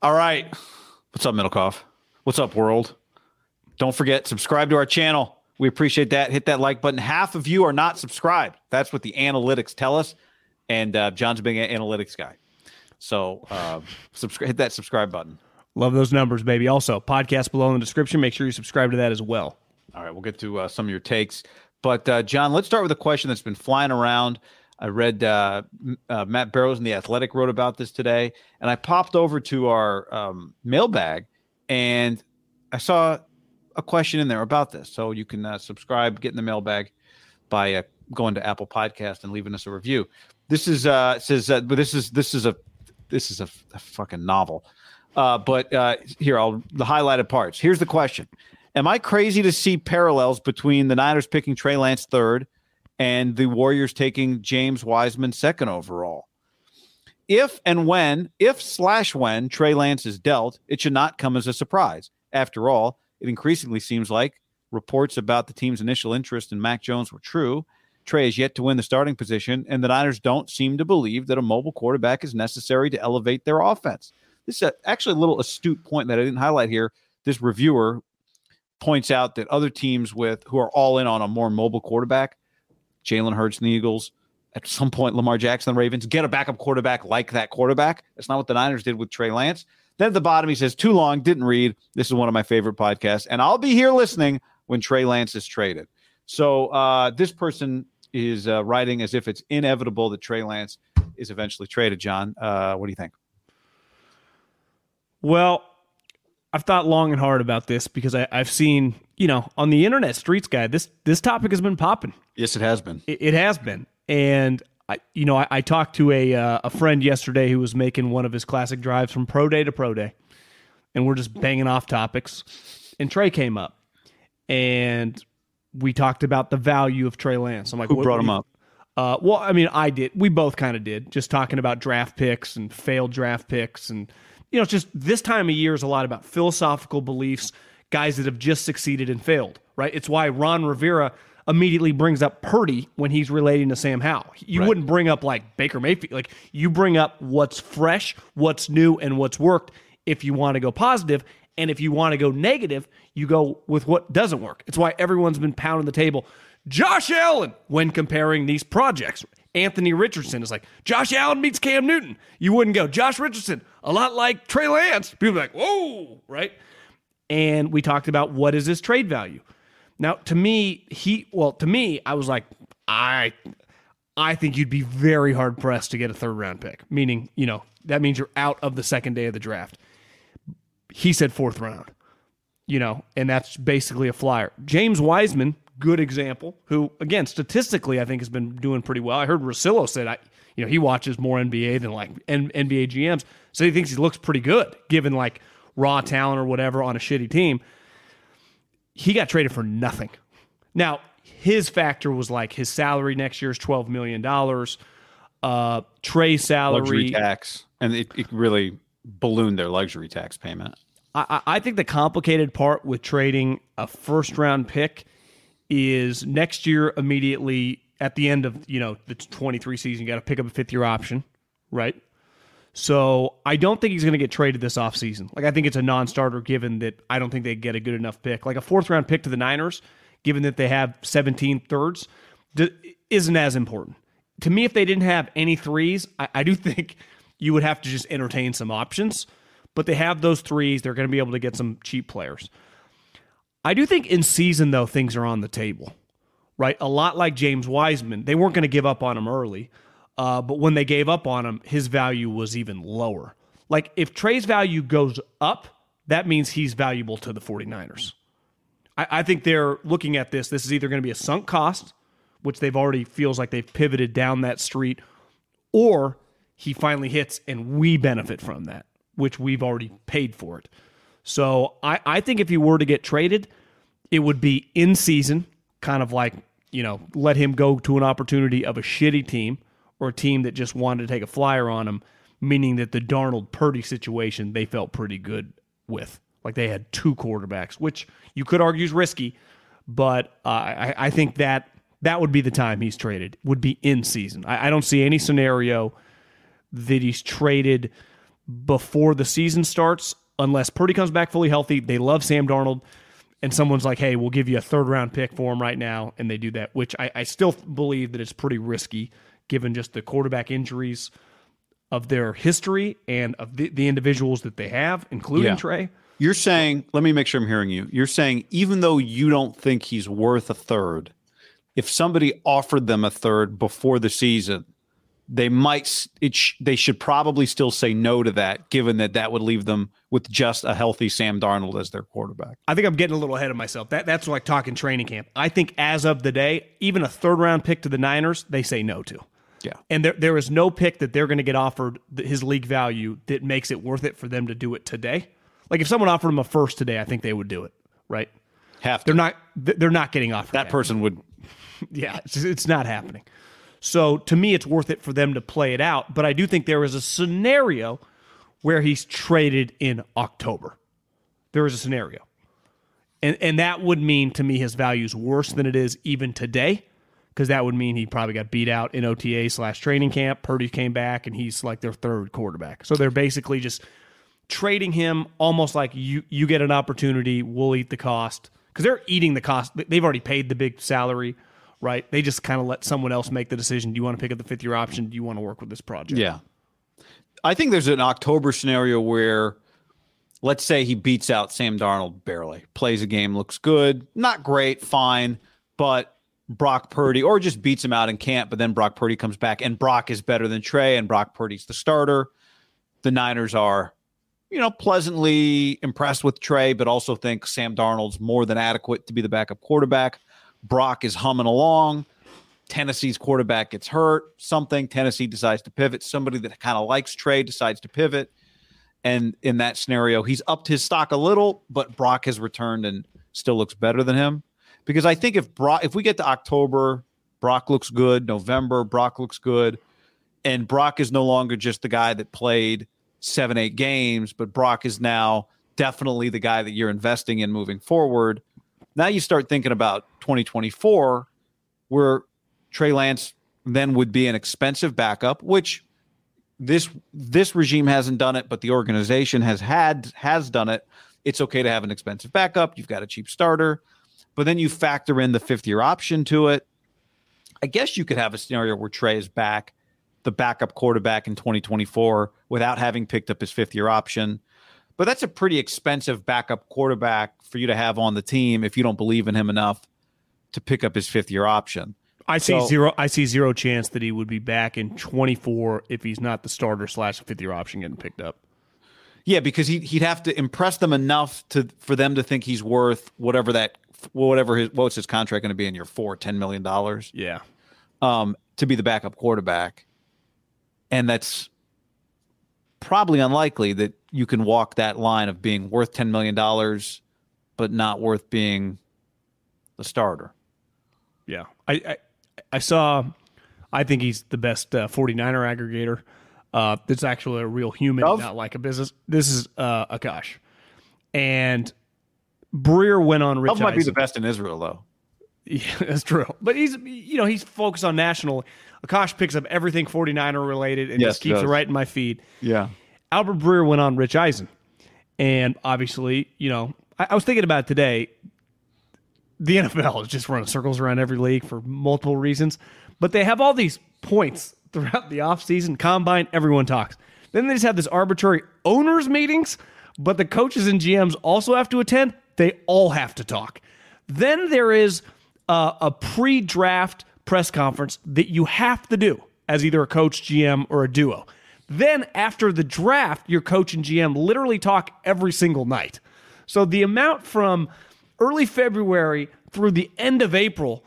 All right. What's up, Middlekauff? What's up, world? Don't forget, subscribe to our channel. We appreciate that. Hit that like button. Half of you are not subscribed. That's what the analytics tell us. And uh, John's a big analytics guy. So uh, subscribe, hit that subscribe button. Love those numbers, baby. Also, podcast below in the description. Make sure you subscribe to that as well. All right, we'll get to uh, some of your takes. But uh, John, let's start with a question that's been flying around. I read uh, uh, Matt Barrows in the Athletic wrote about this today, and I popped over to our um, mailbag, and I saw a question in there about this. So you can uh, subscribe, get in the mailbag by uh, going to Apple Podcast and leaving us a review. This is uh, says, but this is this is a this is a, a fucking novel. Uh, but here, I'll the highlighted parts. Here's the question: Am I crazy to see parallels between the Niners picking Trey Lance third? And the Warriors taking James Wiseman second overall. If and when, if slash when Trey Lance is dealt, it should not come as a surprise. After all, it increasingly seems like reports about the team's initial interest in Mac Jones were true. Trey has yet to win the starting position, and the Niners don't seem to believe that a mobile quarterback is necessary to elevate their offense. This is actually a little astute point that I didn't highlight here. This reviewer points out that other teams with who are all in on a more mobile quarterback Jalen Hurts and the Eagles. At some point, Lamar Jackson, the Ravens, get a backup quarterback like that quarterback. That's not what the Niners did with Trey Lance. Then at the bottom, he says, too long, didn't read. This is one of my favorite podcasts. And I'll be here listening when Trey Lance is traded. So uh, this person is uh, writing as if it's inevitable that Trey Lance is eventually traded. John, uh, what do you think? Well, I've thought long and hard about this because I, have seen, you know, on the internet streets guy, this this topic has been popping. Yes, it has been. It, it has been, and I, you know, I, I talked to a uh, a friend yesterday who was making one of his classic drives from pro day to pro day, and we're just banging off topics, and Trey came up, and we talked about the value of Trey Lance. I'm like, who brought him up? Uh, well, I mean, I did. We both kind of did. Just talking about draft picks and failed draft picks and you know, it's just this time of year is a lot about philosophical beliefs, guys that have just succeeded and failed, right? It's why Ron Rivera immediately brings up Purdy when he's relating to Sam Howell. You right. wouldn't bring up like Baker Mayfield. Like you bring up what's fresh, what's new, and what's worked if you want to go positive. And if you want to go negative, you go with what doesn't work. It's why everyone's been pounding the table. Josh Allen when comparing these projects. Anthony Richardson is like, Josh Allen meets Cam Newton. You wouldn't go, Josh Richardson, a lot like Trey Lance. People like, whoa, right? And we talked about what is his trade value. Now, to me, he well, to me, I was like, I I think you'd be very hard pressed to get a third round pick. Meaning, you know, that means you're out of the second day of the draft. He said fourth round. You know, and that's basically a flyer. James Wiseman good example who, again, statistically, I think has been doing pretty well. I heard Russillo said, I, you know, he watches more NBA than like NBA GMs. So he thinks he looks pretty good given like raw talent or whatever on a shitty team. He got traded for nothing. Now, his factor was like his salary next year is $12 million. Uh, Trey salary. Luxury tax. And it, it really ballooned their luxury tax payment. I, I think the complicated part with trading a first round pick is next year immediately at the end of you know the 23 season you got to pick up a fifth year option right so i don't think he's going to get traded this offseason like i think it's a non-starter given that i don't think they get a good enough pick like a fourth round pick to the niners given that they have 17 thirds isn't as important to me if they didn't have any threes i, I do think you would have to just entertain some options. But they have those threes. They're going to be able to get some cheap players. I do think in season, though, things are on the table, right? A lot like James Wiseman. They weren't going to give up on him early, uh, but when they gave up on him, his value was even lower. Like if Trey's value goes up, that means he's valuable to the 49ers. I, I think they're looking at this. This is either going to be a sunk cost, which they've already feels like they've pivoted down that street, or he finally hits and we benefit from that, which we've already paid for it. So I, I think if he were to get traded, it would be in season, kind of like, you know, let him go to an opportunity of a shitty team or a team that just wanted to take a flyer on him, meaning that the Darnold Purdy situation they felt pretty good with. Like they had two quarterbacks, which you could argue is risky, but uh, I, I think that that would be the time he's traded, would be in season. I, I don't see any scenario that he's traded before the season starts unless Purdy comes back fully healthy. They love Sam Darnold, and someone's like, hey, we'll give you a third round pick for him right now, and they do that, which I, I still believe that it's pretty risky given just the quarterback injuries of their history and of the, the individuals that they have, including Yeah. Trey. You're saying, let me make sure I'm hearing you. You're saying, even though you don't think he's worth a third, if somebody offered them a third before the season, they might, it sh- they should probably still say no to that, given that that would leave them with just a healthy Sam Darnold as their quarterback. I think I'm getting a little ahead of myself. That that's like talking training camp. I think as of the day, even a third round pick to the Niners, they say no to. Yeah. And there there is no pick that they're going to get offered his league value that makes it worth it for them to do it today. Like if someone offered him a first today, I think they would do it. Right? Have to. They're not. They're not getting offered that person would, yeah, it's, it's not happening. So to me, it's worth it for them to play it out. But I do think there is a scenario where he's traded in October. There is a scenario. And, and that would mean to me his value is worse than it is even today, because that would mean he probably got beat out in OTA slash training camp. Purdy came back and he's like their third quarterback. So they're basically just trading him almost like you you get an opportunity, we'll eat the cost because they're eating the cost. They've already paid the big salary, right? They just kind of let someone else make the decision. Do you want to pick up the fifth year option? Do you want to work with this project? yeah. I think there's an October scenario where, let's say he beats out Sam Darnold barely, plays a game, looks good, not great, fine, but Brock Purdy, or just beats him out in can't, but then Brock Purdy comes back and Brock is better than Trey and Brock Purdy's the starter. The Niners are, you know, pleasantly impressed with Trey, but also think Sam Darnold's more than adequate to be the backup quarterback. Brock is humming along. Tennessee's quarterback gets hurt, something. Tennessee decides to pivot. Somebody that kind of likes Trey decides to pivot. And in that scenario, he's upped his stock a little, but Brock has returned and still looks better than him. Because I think if Brock, if we get to October, Brock looks good. November, Brock looks good. And Brock is no longer just the guy that played seven, eight games, but Brock is now definitely the guy that you're investing in moving forward. Now you start thinking about 2024, where Trey Lance then would be an expensive backup, which this this regime hasn't done it, but the organization has had has done it. It's okay to have an expensive backup. You've got a cheap starter, but then you factor in the fifth year option to it. I guess you could have a scenario where Trey is back, the backup quarterback in 2024, without having picked up his fifth year option. But that's a pretty expensive backup quarterback for you to have on the team if you don't believe in him enough to pick up his fifth year option. I see So- zero. I see zero chance that he would be back in 24 if he's not the starter slash fifth year option getting picked up. Yeah, because he he'd have to impress them enough to for them to think he's worth whatever that whatever his what's his contract going to be in year four, ten million dollars, Yeah. um, to be the backup quarterback, and that's probably unlikely that you can walk that line of being worth ten million dollars, but not worth being the starter. Yeah. I, I I saw I think he's the best uh, 49er aggregator. Uh that's actually a real human, not like a business. This is uh Akash. And Breer went on Rich Love might be the best in Israel though. Yeah, that's true. But he's you know, he's focused on national. Akash picks up everything 49er related and Yes, just keeps it right in my feed. Yeah, Albert Breer went on Rich Eisen. And obviously, you know, I, I was thinking about it today. The NFL is just running circles around every league for multiple reasons. But they have all these points throughout the offseason, combine, everyone talks. Then they just have this arbitrary owners meetings, but the coaches and GMs also have to attend. They all have to talk. Then there is uh, a, a pre draft press conference that you have to do as either a coach, GM, or a duo. Then after the draft, your coach and GM literally talk every single night. So the amount from early February through the end of April,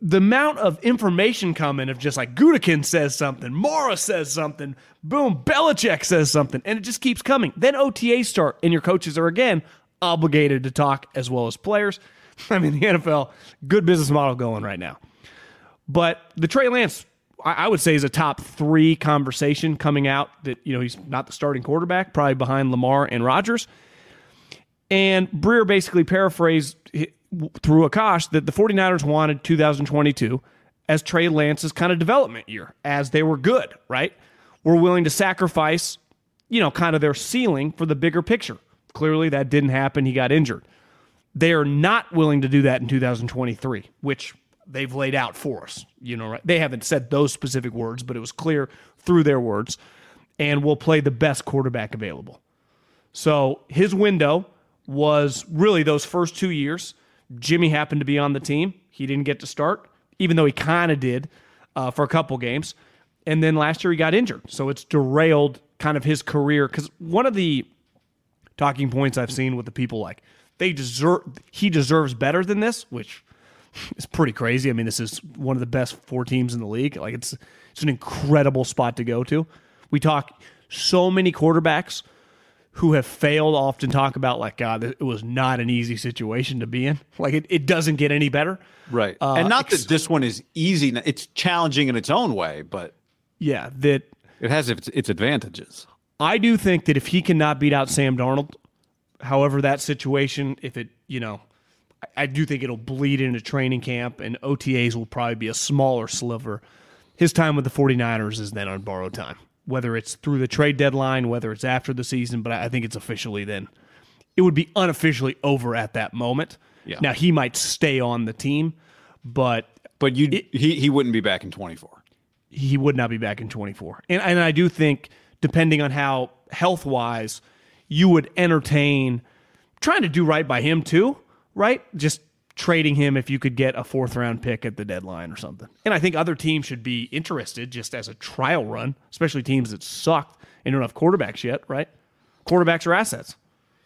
the amount of information coming of just like Gudikin says something, Mara says something, boom, Belichick says something, and it just keeps coming. Then OTAs start, and your coaches are again obligated to talk as well as players. I mean, the NFL, good business model going right now. But the Trey Lance, I would say, is a top three conversation coming out that, you know, he's not the starting quarterback, probably behind Lamar and Rodgers. And Breer basically paraphrased through Akash that the 49ers wanted 2022 as Trey Lance's kind of development year, as they were good, right? We're willing to sacrifice, you know, kind of their ceiling for the bigger picture. Clearly, that didn't happen. He got injured. They are not willing to do that in 2023, which they've laid out for us. You know, right? They haven't said those specific words, but it was clear through their words. And we'll play the best quarterback available. So his window was really those first two years. Jimmy happened to be on the team. He didn't get to start, even though he kind of did uh, for a couple games. And then last year he got injured. So it's derailed kind of his career. Because one of the talking points I've seen with the people like, they deserve, he deserves better than this, which is pretty crazy. I mean, this is one of the best four teams in the league. Like it's, it's an incredible spot to go to. We talk so many quarterbacks who have failed often talk about like God, it was not an easy situation to be in. Like it, it doesn't get any better. Right. Uh, and not ex- that this one is easy. It's challenging in its own way, but yeah, that it has its, its advantages. I do think that if he cannot beat out Sam Darnold, however that situation, if it, you know, I, I do think it'll bleed into training camp and OTAs will probably be a smaller sliver. His time with the 49ers is then on borrowed time whether it's through the trade deadline, whether it's after the season, but I think it's officially then. It would be unofficially over at that moment. Yeah. Now he might stay on the team, but but you he he wouldn't be back in 24. He would not be back in 24. And and I do think depending on how health-wise you would entertain trying to do right by him too, right? Just trading him if you could get a fourth round pick at the deadline or something. And I think other teams should be interested just as a trial run, especially teams that sucked and don't have quarterbacks yet, right? Quarterbacks are assets.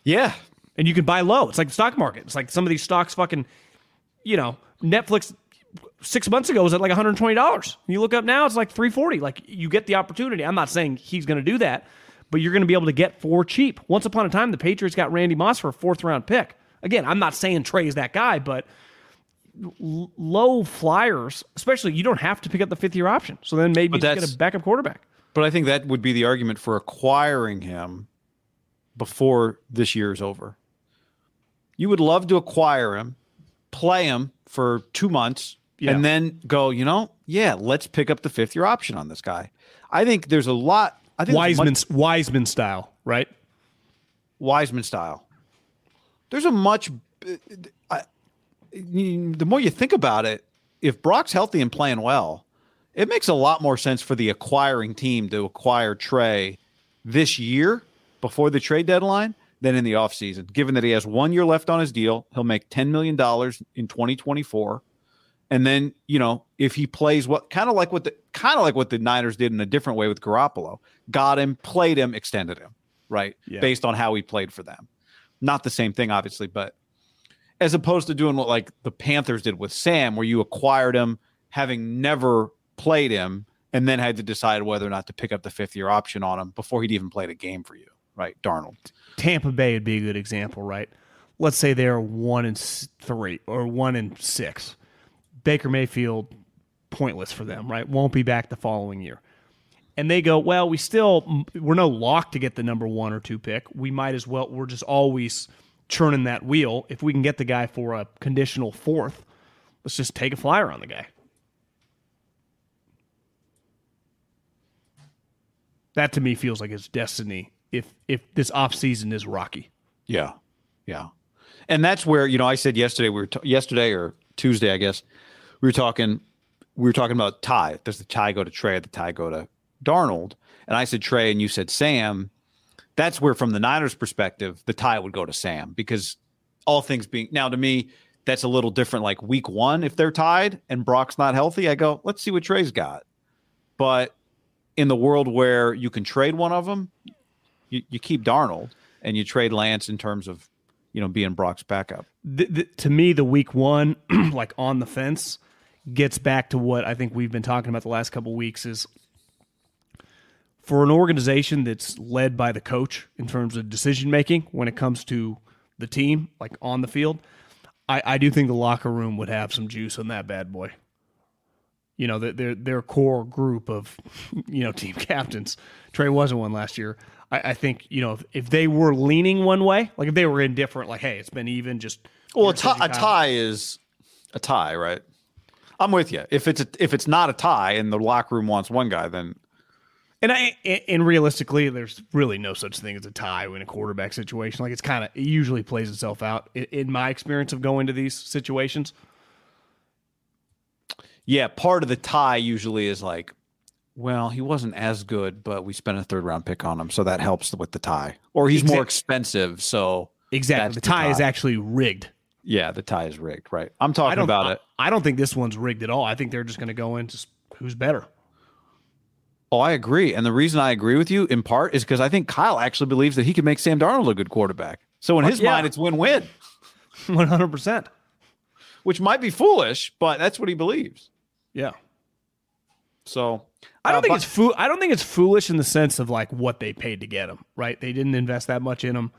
Yeah. And you can buy low. It's like the stock market. It's like some of these stocks fucking, you know, Netflix six months ago was at like $120. You look up now, it's like 340. Like you get the opportunity. I'm not saying he's going to do that, but you're going to be able to get for cheap. Once upon a time, the Patriots got Randy Moss for a fourth round pick. Again, I'm not saying Trey is that guy, but l- low flyers, especially, you don't have to pick up the fifth year option. So then maybe you get a backup quarterback. But I think that would be the argument for acquiring him before this year is over. You would love to acquire him, play him for two months, yeah. and then go, you know, yeah, let's pick up the fifth year option on this guy. I think there's a lot. I think Wiseman, much, Wiseman style, right? Wiseman style there's a much uh, I, the more you think about it, if Brock's healthy and playing well, it makes a lot more sense for the acquiring team to acquire Trey this year before the trade deadline than in the offseason. Given that he has one year left on his deal, he'll make $10 million in 2024. And then, you know, if he plays what kind of like what the kind of like what the Niners did in a different way with Garoppolo, got him, played him, extended him, right? Yeah. Based on how he played for them. Not the same thing, obviously, but as opposed to doing what like the Panthers did with Sam, where you acquired him having never played him and then had to decide whether or not to pick up the fifth year option on him before he'd even played a game for you, right? Darnold. Tampa Bay would be a good example, right? Let's say they're one and three or one and six. Baker Mayfield, pointless for them, right? Won't be back the following year and they go, well, we still we're no lock to get the number one or two pick. We might as well. We're just always churning that wheel. If we can get the guy for a conditional fourth, let's just take a flyer on the guy. That to me feels like it's destiny. If if this off season is rocky. Yeah, yeah, and that's where you know I said yesterday we were t- yesterday or Tuesday I guess we were talking we were talking about tie. Does the tie go to Trey? Or The tie go to Darnold. and I said Trey and you said Sam, that's where from the Niners perspective, the tie would go to Sam because all things being now to me, that's a little different. Like week one, if they're tied and Brock's not healthy, I go, let's see what Trey's got. But in the world where you can trade one of them, you, you keep Darnold and you trade Lance in terms of, you know, being Brock's backup. The, the, to me, the week one, like on the fence, gets back to what I think we've been talking about the last couple weeks is for an organization that's led by the coach in terms of decision making when it comes to the team, like on the field, I, I do think the locker room would have some juice on that bad boy. You know, their their core group of, you know, team captains. Trey wasn't one last year. I, I think you know if, if, they were leaning one way, like if they were indifferent, like hey, it's been even, just well, a, t- a tie is a tie, right? I'm with you. If it's a, if it's not a tie and the locker room wants one guy, then and I and realistically, there's really no such thing as a tie in a quarterback situation. Like it's kind of it usually plays itself out in my experience of going to these situations. Yeah, part of the tie usually is like, well, he wasn't as good, but we spent a third round pick on him, so that helps with the tie. Or he's more expensive, so exactly the tie, the tie is actually rigged. Yeah, the tie is rigged, right? I'm talking about I, it. I don't think this one's rigged at all. I think they're just going to go into who's better. Oh, I agree. And the reason I agree with you in part is because I think Kyle actually believes that he can make Sam Darnold a good quarterback. So in his yeah. mind, it's win-win. 100%. Which might be foolish, but that's what he believes. Yeah. So I don't uh, think but, it's fo- I don't think it's foolish in the sense of like what they paid to get him, right? They didn't invest that much in him.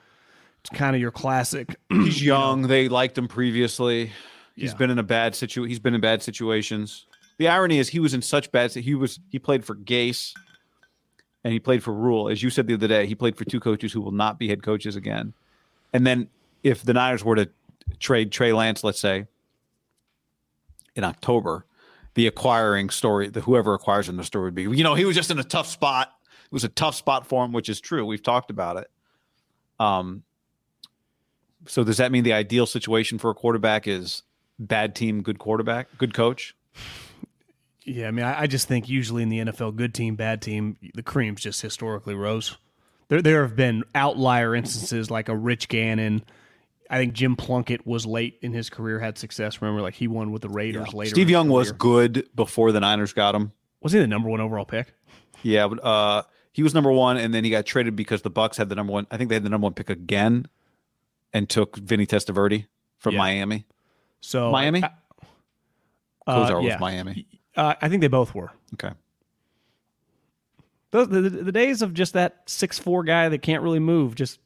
It's kind of your classic. He's young. They liked him previously. He's yeah. been in a bad situ. He's been in bad situations. The irony is he was in such bad. He was he played for Gase, and he played for Rhule. As you said the other day, he played for two coaches who will not be head coaches again. And then if the Niners were to trade Trey Lance, let's say in October, the acquiring story, the whoever acquires him, the story would be, you know, he was just in a tough spot. It was a tough spot for him, which is true. We've talked about it. Um, so does that mean the ideal situation for a quarterback is bad team, good quarterback, good coach? Yeah, I mean, I, I just think usually in the NFL, good team, bad team, the creams just historically rose. There, there have been outlier instances like a Rich Gannon. I think Jim Plunkett was late in his career, had success. Remember, like he won with the Raiders yeah. later. Steve Young was good before the Niners got him. Was he the number one overall pick? Yeah, but uh, he was number one, and then he got traded because the Bucs had the number one. I think they had the number one pick again, and took Vinny Testaverde from yeah. Miami. So Miami. Uh, Kosar yeah. was Miami. Uh, I think they both were. Okay. the, the, the days of just that six four guy that can't really move, just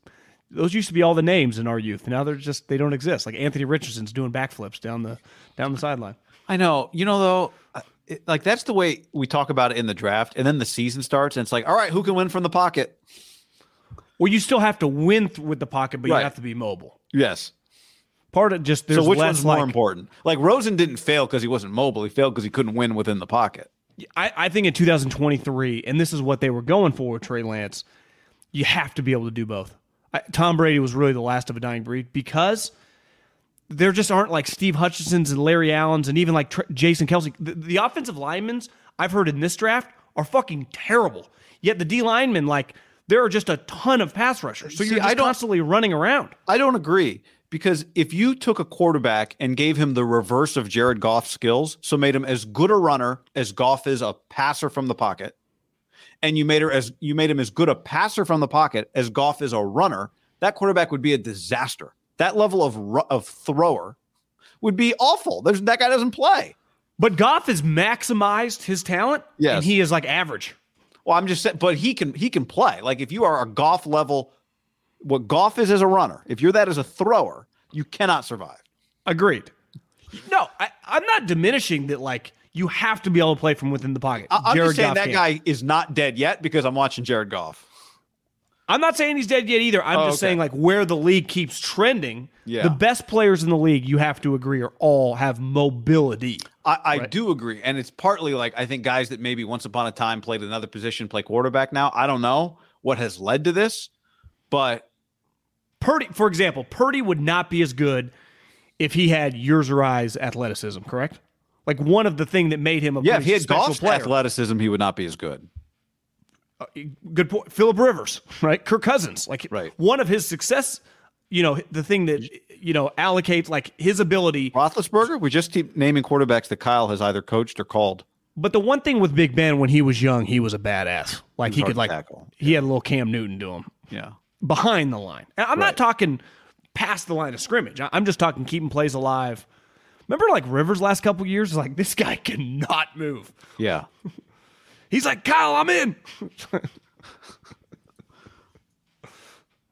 those used to be all the names in our youth. Now they're just they don't exist. Like Anthony Richardson's doing backflips down the down the sideline. I know. You know though, uh, it, like that's the way we talk about it in the draft, and then the season starts, and it's like, all right, who can win from the pocket? Well, you still have to win th- with the pocket, but right. you have to be mobile. Yes. Part of just there's so which one's more important? Like Rosen didn't fail because he wasn't mobile. He failed because he couldn't win within the pocket. I, I think in 2023, and this is what they were going for with Trey Lance, you have to be able to do both. I, Tom Brady was really the last of a dying breed because there just aren't like Steve Hutchinsons and Larry Allens and even like Tr- Jason Kelce. The, the offensive linemen I've heard in this draft are fucking terrible. Yet the D linemen, like, there are just a ton of pass rushers. So See, you're just constantly running around. I don't agree because if you took a quarterback and gave him the reverse of Jared Goff's skills, so made him as good a runner as Goff is a passer from the pocket, and you made her as you made him as good a passer from the pocket as Goff is a runner, that quarterback would be a disaster. That level of of thrower would be awful. There's that guy doesn't play. But Goff has maximized his talent, yes. and he is like average. Well, I'm just saying, but he can he can play. Like if you are a Goff level what Goff is as a runner, if you're that as a thrower, you cannot survive. Agreed. No, I, am not diminishing that. Like you have to be able to play from within the pocket. I, am just saying Goff that can. guy is not dead yet because I'm watching Jared Goff. I'm not saying he's dead yet either. I'm oh, just okay. saying like where the league keeps trending. Yeah. The best players in the league, you have to agree, are all have mobility. I, I right? do agree, and it's partly like I think guys that maybe once upon a time played another position play quarterback now. I don't know what has led to this, but Purdy, for example, Purdy would not be as good if he had Uri's athleticism, correct? Like one of the thing that made him a yeah, if he had Goff athleticism, he would not be as good. uh, good point. Philip Rivers, right? Kirk Cousins, like Right. one of his success. You know, the thing that mm-hmm. you know allocates like his ability. Roethlisberger. We just keep naming quarterbacks that Kyle has either coached or called. But the one thing with Big Ben when he was young, he was a badass. Like he could like tackle. he had a little Cam Newton to him Yeah. behind the line. And I'm Right. not talking past the line of scrimmage. I'm just talking keeping plays alive. Remember, like Rivers last couple years, like this guy cannot move. Yeah. He's like Kyle, I'm in.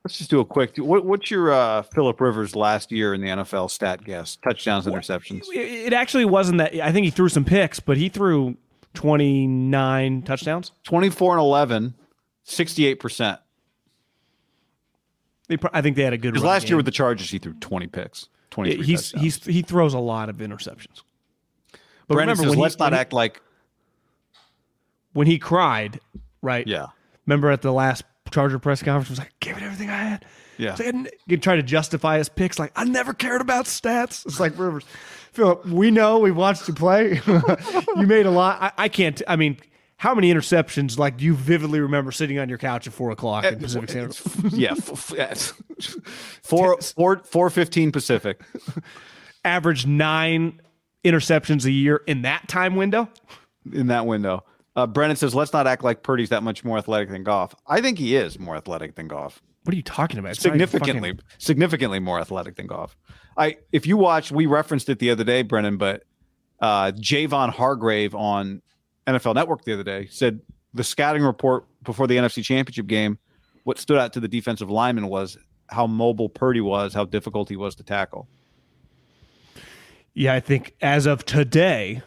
Let's just do a quick. What, what's your uh, Philip Rivers last year in the NFL stat guess? Touchdowns, interceptions. It actually wasn't that. I think he threw some picks, but he threw 29 touchdowns. 24 and 11, 68%. They, I think they had a good. Because last year with the Chargers, he threw 20 picks. 23 he's touchdowns. he's he throws a lot of interceptions. But Brandon says, when let's not act like. when he cried, right? Yeah. Remember at the last Charger press conference, was like, "Gave it everything I had." Yeah. Didn't- he tried to justify his picks, like, "I never cared about stats." It's like Rivers, Philip. We know we watched you play. you made a lot. I, I can't. I mean, how many interceptions? Like, do you vividly remember sitting on your couch at four o'clock in uh, Pacific Standard? Yeah. f- f- yes. Four, four, 415 Pacific. Average nine interceptions a year in that time window. in that window. Uh, Brennan says, let's not act like Purdy's that much more athletic than Goff. I think he is more athletic than Goff. What are you talking about? It's significantly fucking- significantly more athletic than Goff. I if you watch, we referenced it the other day, Brennan, but uh Javon Hargrave on NFL Network the other day said the scouting report before the NFC Championship game, what stood out to the defensive lineman was how mobile Purdy was, how difficult he was to tackle. Yeah, I think as of today,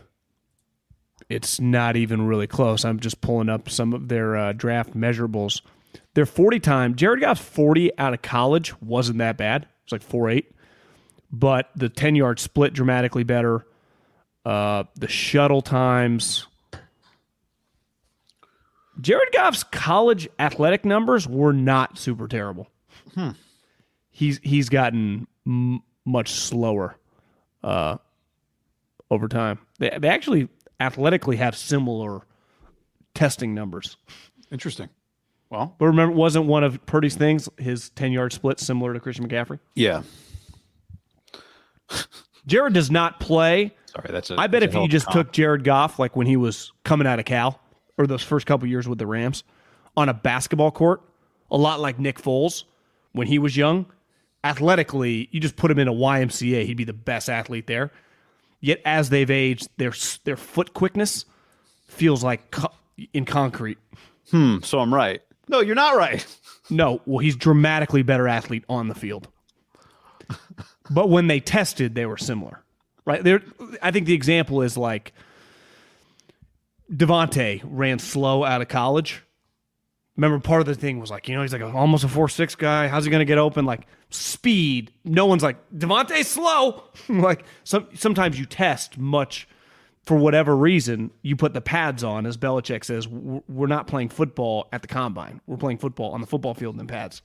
it's not even really close. I'm just pulling up some of their uh, draft measurables. Their 40 time, Jared Goff's 40 out of college wasn't that bad. It's like 4 8. But the 10 yard split dramatically better. Uh, the shuttle times. Jared Goff's college athletic numbers were not super terrible. He's he's gotten m- much slower uh, over time. They, they actually athletically have similar testing numbers. Interesting. Well, But remember, wasn't one of Purdy's things his 10 yard split similar to Christian McCaffrey? yeah. Jared does not play. Sorry, that's a I bet if you just comp. took Jared Goff, like when he was coming out of Cal or those first couple years with the Rams, on a basketball court, a lot like Nick Foles when he was young, athletically, you just put him in a YMCA, he'd be the best athlete there. Yet as they've aged, their their foot quickness feels like co- in concrete. Hmm, so I'm right. No, you're not right. No, well, he's dramatically better athlete on the field. but when they tested, they were similar, right? There, I think the example is like Davante ran slow out of college. Remember, part of the thing was like, you know, he's like a, almost a four six guy. How's he going to get open? Like speed. No one's like Davante's slow. like some sometimes you test much for whatever reason. You put the pads on, as Belichick says. We're not playing football at the combine. We're playing football on the football field in pads.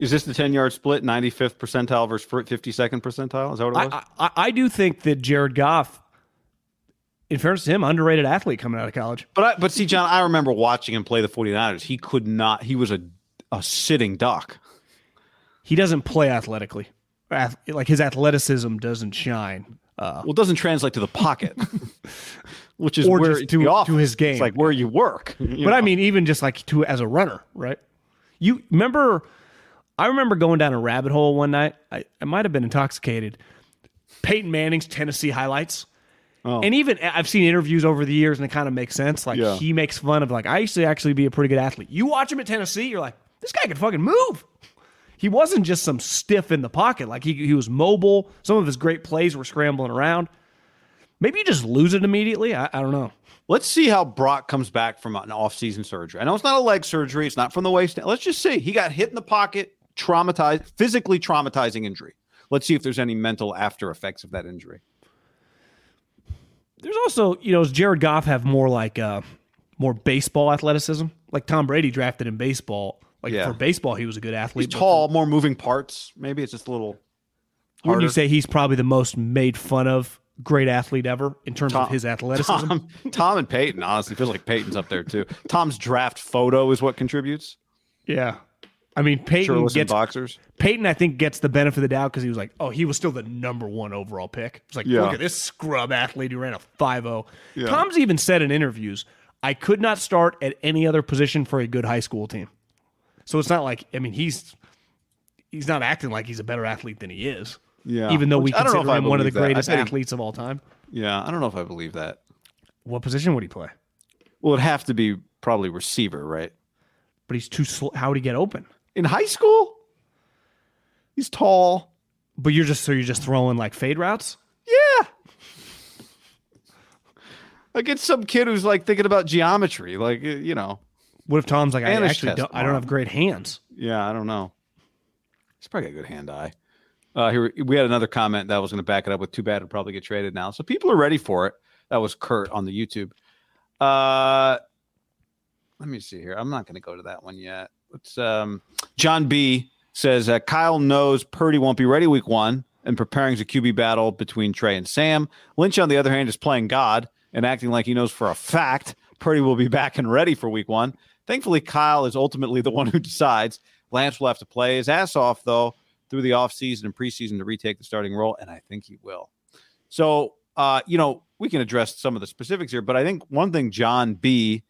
Is this the 10 yard split, 95th percentile versus 52nd percentile? Is that what it was? I, I, I do think that Jared Goff, in fairness to him, underrated athlete coming out of college. But I, but see, John, I remember watching him play the 49ers. He could not. He was a a sitting duck. He doesn't play athletically. Ath- Like his athleticism doesn't shine. Uh, Well, it doesn't translate to the pocket, which is where just to- office. to his game. It's like where you work. you but I mean, even just like to as a runner, right? You remember? I remember going down a rabbit hole one night. I, I might have been intoxicated. Peyton Manning's Tennessee highlights. Oh. And even I've seen interviews over the years, and it kind of makes sense. Like Yeah. he makes fun of like I used to actually be a pretty good athlete. You watch him at Tennessee, you're like, this guy can fucking move. He wasn't just some stiff in the pocket. Like he he was mobile. Some of his great plays were scrambling around. Maybe you just lose it immediately. I, I don't know. let's see how Brock comes back from an off-season surgery. I know it's not a leg surgery. It's not from the waist. Let's just see. He got hit in the pocket, traumatized, physically traumatizing injury. Let's see if there's any mental after effects of that injury. There's also, you know, does Jared Goff have more like uh more baseball athleticism? Like Tom Brady drafted in baseball. Like Yeah. for baseball, he was a good athlete. He's tall, more moving parts. Maybe it's just a little. for- Wouldn't you say he's probably the most made fun of great athlete ever in terms of his athleticism. Tom, Tom and Peyton, honestly, feels like Peyton's up there too. Tom's draft photo is what contributes. Yeah. I mean, Peyton gets boxers. Peyton. I think gets the benefit of the doubt because he was like, oh, he was still the number one overall pick. It's like, Yeah. look at this scrub athlete who ran a 5-0. Yeah. Tom's even said in interviews, I could not start at any other position for a good high school team. So it's not like I mean he's he's not acting like he's a better athlete than he is. Yeah. Even though we Which I don't know consider if I him one of the that. Greatest athletes of all time. Yeah, I don't know if I believe that. What position would he play? Well, it'd have to be probably receiver, right? But he's too slow. How would he get open? In high school, he's tall. But you're just so you're just throwing like fade routes. Yeah. Like it's some kid who's like thinking about geometry, like you know. What if Tom's like, I actually don't, I don't have great hands. Yeah, I don't know. He's probably got a good hand eye. Uh, here we had another comment that was going to back it up with too bad it'd probably get traded now. So people are ready for it. That was Kurt on the YouTube. Uh, let me see here. I'm not going to go to that one yet. It's um, John B says uh, Kyle knows Purdy won't be ready week one and preparing a QB battle between Trey and Sam. Lynch, on the other hand, is playing God and acting like he knows for a fact Purdy will be back and ready for week one. Thankfully, Kyle is ultimately the one who decides. Lance will have to play his ass off, though, through the offseason and preseason to retake the starting role, and I think he will. So, uh, you know, we can address some of the specifics here, but I think one thing John B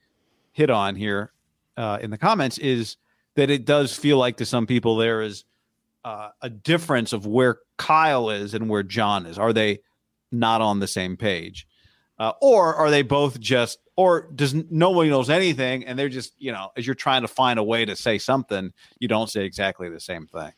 hit on here uh, in the comments is that it does feel like to some people there is uh, a difference of where Kyle is and where John is. Are they not on the same page? Uh, or are they both just, or does n- nobody knows anything and they're just, you know, as you're trying to find a way to say something, you don't say exactly the same thing.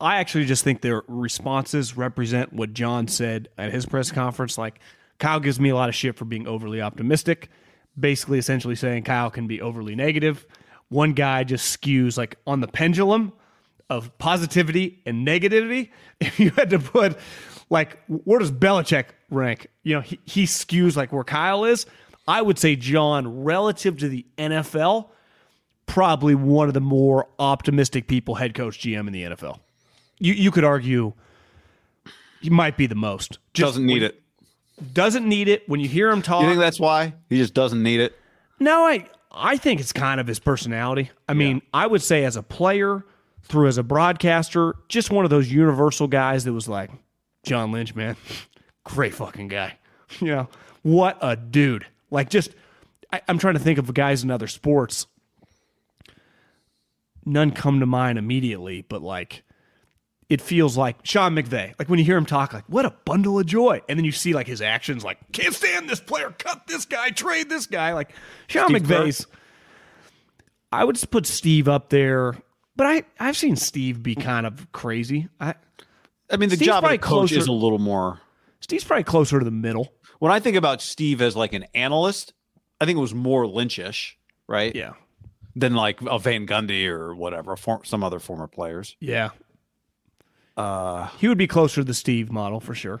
I actually just think their responses represent what John said at his press conference. Like, Kyle gives me a lot of shit for being overly optimistic, basically, essentially saying Kyle can be overly negative. One guy just skews like on the pendulum of positivity and negativity. If you had to put, like, where does Belichick rank? You know, he, he skews like where Kyle is. I would say John, relative to the NFL, probably one of the more optimistic people, head coach, GM in the NFL. You you could argue he might be the most. Just Doesn't need it. Doesn't need it. When you hear him talk, You think that's why he just doesn't need it? no, I I think it's kind of his personality. I mean, I would say as a player, through as a broadcaster, just one of those universal guys that was like, John Lynch, man, great fucking guy. You know, what a dude. Like, just I, I'm trying to think of guys in other sports. None come to mind immediately, but like it feels like Sean McVay. Like when you hear him talk, like what a bundle of joy, and then you see like his actions, like can't stand this player, cut this guy, trade this guy. Like Sean Steve? McVay's. I would just put Steve up there, but I I've seen Steve be kind of crazy. I I mean, the Steve's job of coach is a little more. Steve's probably closer to the middle. When I think about Steve as like an analyst, I think it was more Lynchish, right? Yeah, Than like a Van Gundy or whatever, for, some other former players. yeah. Uh, He would be closer to the Steve model for sure.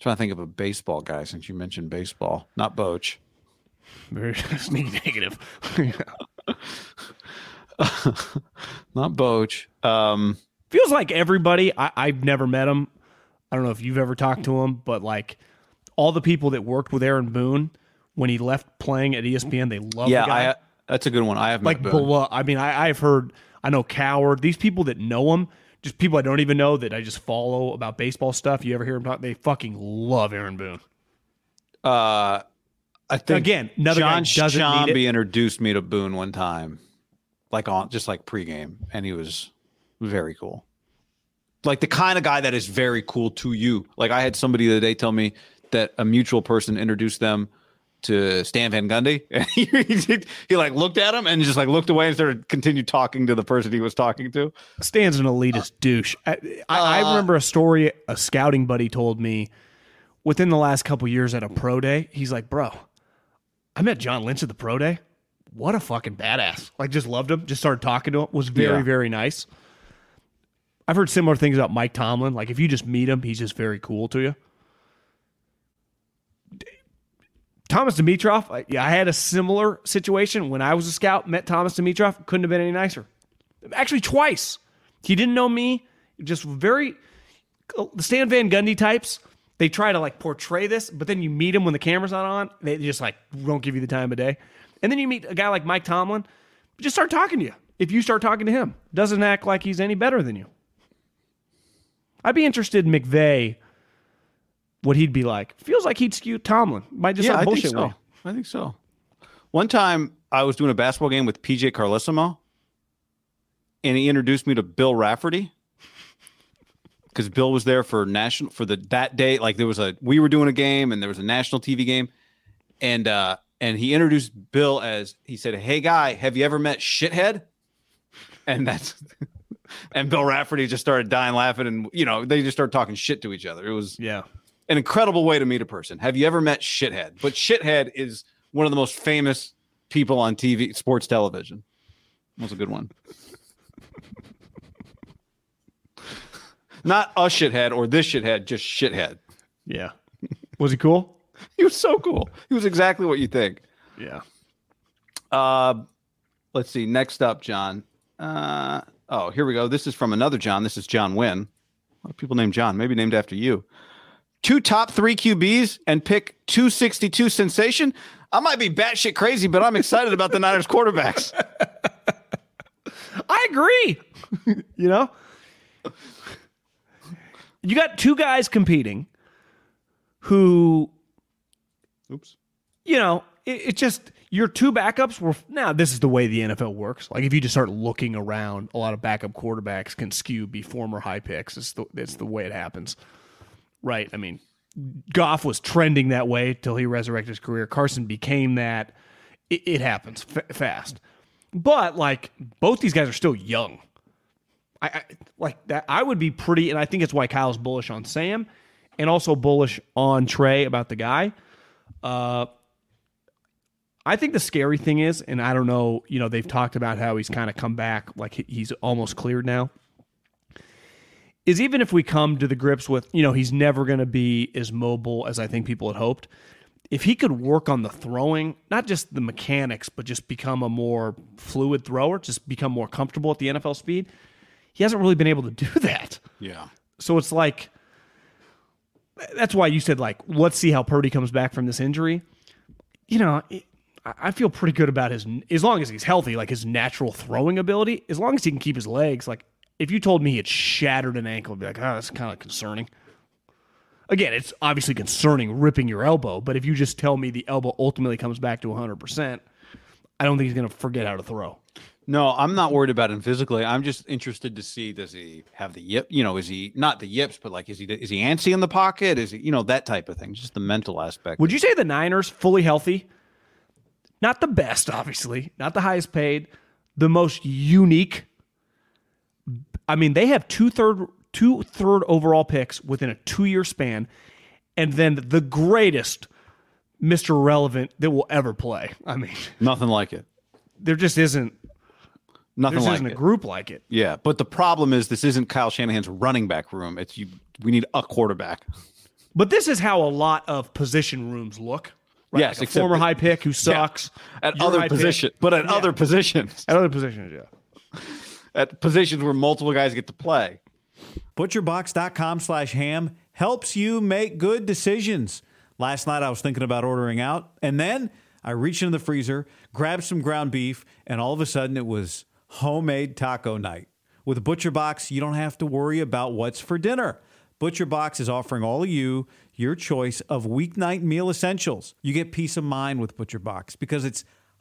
trying to think of a baseball guy since you mentioned baseball, not Boch. Very sneaky negative. Not Boch. Um, feels like everybody I, I've never met him. I don't know if you've ever talked to him, but like all the people that worked with Aaron Boone when he left playing at ESPN, they love yeah, the guy. I, that's a good one. I have like met Boone. I mean, I, I've heard. I know Coward. These people that know him, just people I don't even know that I just follow about baseball stuff. You ever hear them talk? They fucking love Aaron Boone. Uh, I think Again, another John doesn't need it. Shambi introduced me to Boone one time, like on just like pregame, and he was very cool. Like the kind of guy that is very cool to you. Like I had somebody the other day tell me that a mutual person introduced them to Stan Van Gundy, he, like looked at him and just like looked away and started continued talking to the person he was talking to. Stan's an elitist uh, douche. I, I, I uh, remember a story a scouting buddy told me within the last couple years at a pro day. He's like, bro, I met John Lynch at the pro day. What a fucking badass. Like, just loved him. Just started talking to him. Was very, Yeah. very nice. I've heard similar things about Mike Tomlin. Like, if you just meet him, he's just very cool to you. Thomas Dimitroff, I- yeah, I had a similar situation when I was a scout, met Thomas Dimitroff, couldn't have been any nicer. Actually, twice. He didn't know me, just very uh, the Stan Van Gundy types. they try to like portray this, but then you meet them when the camera's not on. They just like won't give you the time of day. And then you meet a guy like Mike Tomlin, just start talking to you. If you start talking to him, doesn't act like he's any better than you. I'd be interested in McVay, what he'd be like. Feels like he'd skew Tomlin. Might just yeah, I think so. you. I think so. One time I was doing a basketball game with PJ Carlesimo, and he introduced me to Bill Rafferty because Bill was there for national for the that day. Like there was a we were doing a game and there was a national TV game, and uh and he introduced Bill as he said, "Hey guy, have you ever met Shithead?" And that's and Bill Rafferty just started dying laughing, and you know they just started talking shit to each other. It was Yeah. An incredible way to meet a person. Have you ever met Shithead? But Shithead is one of the most famous people on TV, sports television. That was a good one. Not a shithead or this shithead, just shithead. Yeah. Was he cool? He was so cool. He was exactly what you think. Yeah. Uh, let's see. Next up, John. Uh, oh, here we go. This is from another John. This is John Wynn. A lot of people named John, maybe named after you. Two top three QBs and pick 262 sensation. I might be batshit crazy, but I'm excited about the Niners quarterbacks. I agree. you know? You got two guys competing who, Oops. you know, it, it just your two backups were now this is the way the NFL works. Like if you just start looking around, a lot of backup quarterbacks can skew be former high picks. It's the it's the way it happens. Right. I mean, Goff was trending that way till he resurrected his career. Carson became that. It, it happens fa- fast. But like both these guys are still young. I, I like that. I would be pretty, and I think it's why Kyle's bullish on Sam, and also bullish on Trey about the guy. Uh, I think the scary thing is, and I don't know, you know, they've talked about how he's kind of come back, like he's almost cleared now. Is even if we come to the grips with, you know, he's never going to be as mobile as I think people had hoped. If he could work on the throwing, not just the mechanics, but just become a more fluid thrower, just become more comfortable at the NFL speed, he hasn't really been able to do that. Yeah. So it's like that's why you said like let's see how Purdy comes back from this injury. You know, it, I I feel pretty good about his as long as he's healthy, like his natural throwing ability. As long as he can keep his legs, like if you told me he had shattered an ankle, I'd be like, oh, that's kind of concerning. Again, it's obviously concerning ripping your elbow, but if you just tell me the elbow ultimately comes back to 100%, I don't think he's going to forget how to throw. No, I'm not worried about him physically. I'm just interested to see does he have the yip? You know, is he not the yips, but like is he is he antsy in the pocket? Is he you know that type of thing? Just the mental aspect. Would you say the Niners fully healthy? Not the best, obviously, not the highest paid, the most unique. I mean, they have two third two third overall picks within a two year span, and then the greatest Mr. Relevant that will ever play. I mean, Nothing like it. there just isn't Nothing there like isn't it. a group like it. Yeah, but the problem is this isn't Kyle Shanahan's running back room. It's you. We need a quarterback. But this is how a lot of position rooms look. Right? Yes, Like a former high pick who sucks At other high pick. but at other positions, At other positions, yeah. At positions where multiple guys get to play. Butcherbox.com slash ham helps you make good decisions. Last night I was thinking about ordering out, and then I reached into the freezer, grabbed some ground beef, and all of a sudden it was homemade taco night. With ButcherBox, you don't have to worry about what's for dinner. ButcherBox is offering all of you your choice of weeknight meal essentials. You get peace of mind with ButcherBox because it's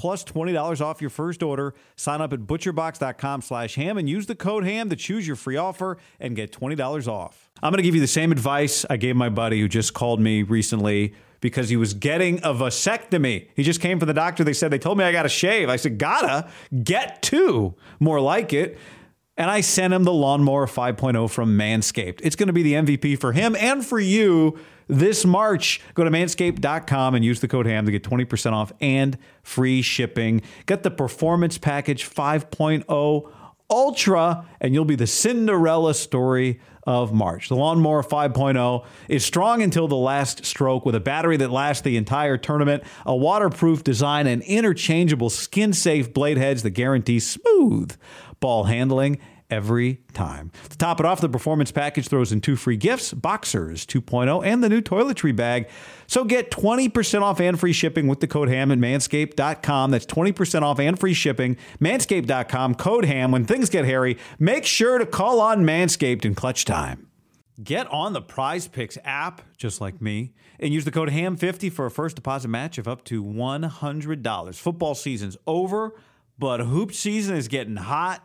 plus $20 off your first order. Sign up at butcherbox.com slash ham and use the code ham to choose your free offer and get $20 off. I'm going to give you the same advice I gave my buddy who just called me recently because he was getting a vasectomy. He just came from the doctor. They said, they told me I got to shave. I said, gotta get two. More like it. and I sent him the Lawnmower 5.0 from Manscaped. It's going to be the MVP for him and for you this March. Go to manscaped.com and use the code HAM to get 20% off and free shipping. Get the Performance Package 5.0 Ultra, and you'll be the Cinderella story of March. The Lawnmower 5.0 is strong until the last stroke with a battery that lasts the entire tournament, a waterproof design, and interchangeable skin safe blade heads that guarantee smooth ball handling every time. To top it off, the performance package throws in two free gifts Boxers 2.0 and the new toiletry bag. So get 20% off and free shipping with the code HAM at manscaped.com. That's 20% off and free shipping. Manscaped.com, code HAM. When things get hairy, make sure to call on Manscaped in clutch time. Get on the Prize Picks app, just like me, and use the code HAM50 for a first deposit match of up to $100. Football season's over, but hoop season is getting hot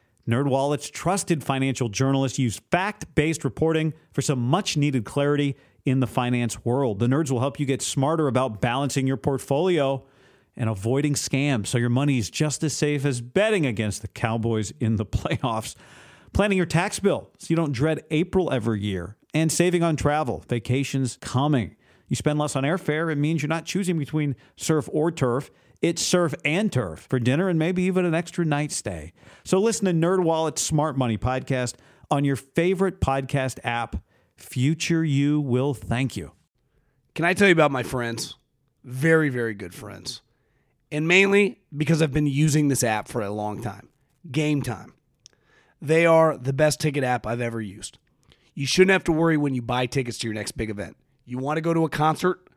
NerdWallet's trusted financial journalists use fact-based reporting for some much-needed clarity in the finance world. The nerds will help you get smarter about balancing your portfolio and avoiding scams so your money is just as safe as betting against the Cowboys in the playoffs. Planning your tax bill so you don't dread April every year and saving on travel, vacations coming. You spend less on airfare, it means you're not choosing between surf or turf. It's surf and turf for dinner and maybe even an extra night stay. So listen to NerdWallet's Smart Money podcast on your favorite podcast app. Future you will thank you. Can I tell you about my friends? Very, very good friends. And mainly because I've been using this app for a long time. Game Time. They are the best ticket app I've ever used. You shouldn't have to worry when you buy tickets to your next big event. You want to go to a concert?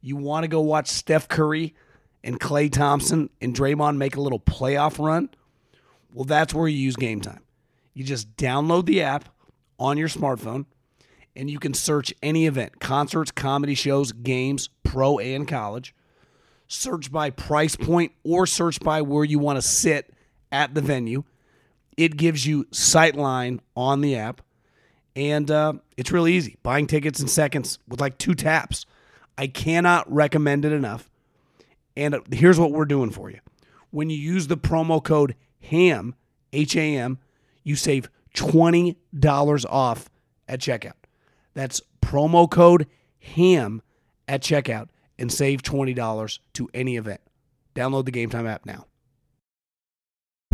You want to go watch Steph Curry and Klay Thompson and Draymond make a little playoff run? Well, that's where you use Game Time. You just download the app on your smartphone and you can search any event concerts, comedy shows, games, pro and college. Search by price point or search by where you want to sit at the venue. It gives you sightline on the app. And uh, it's really easy. Buying tickets in seconds with like two taps. I cannot recommend it enough. And here's what we're doing for you. When you use the promo code HAM, H A M, you save $20 off at checkout. That's promo code HAM at checkout and save $20 to any event. Download the Game Time app now.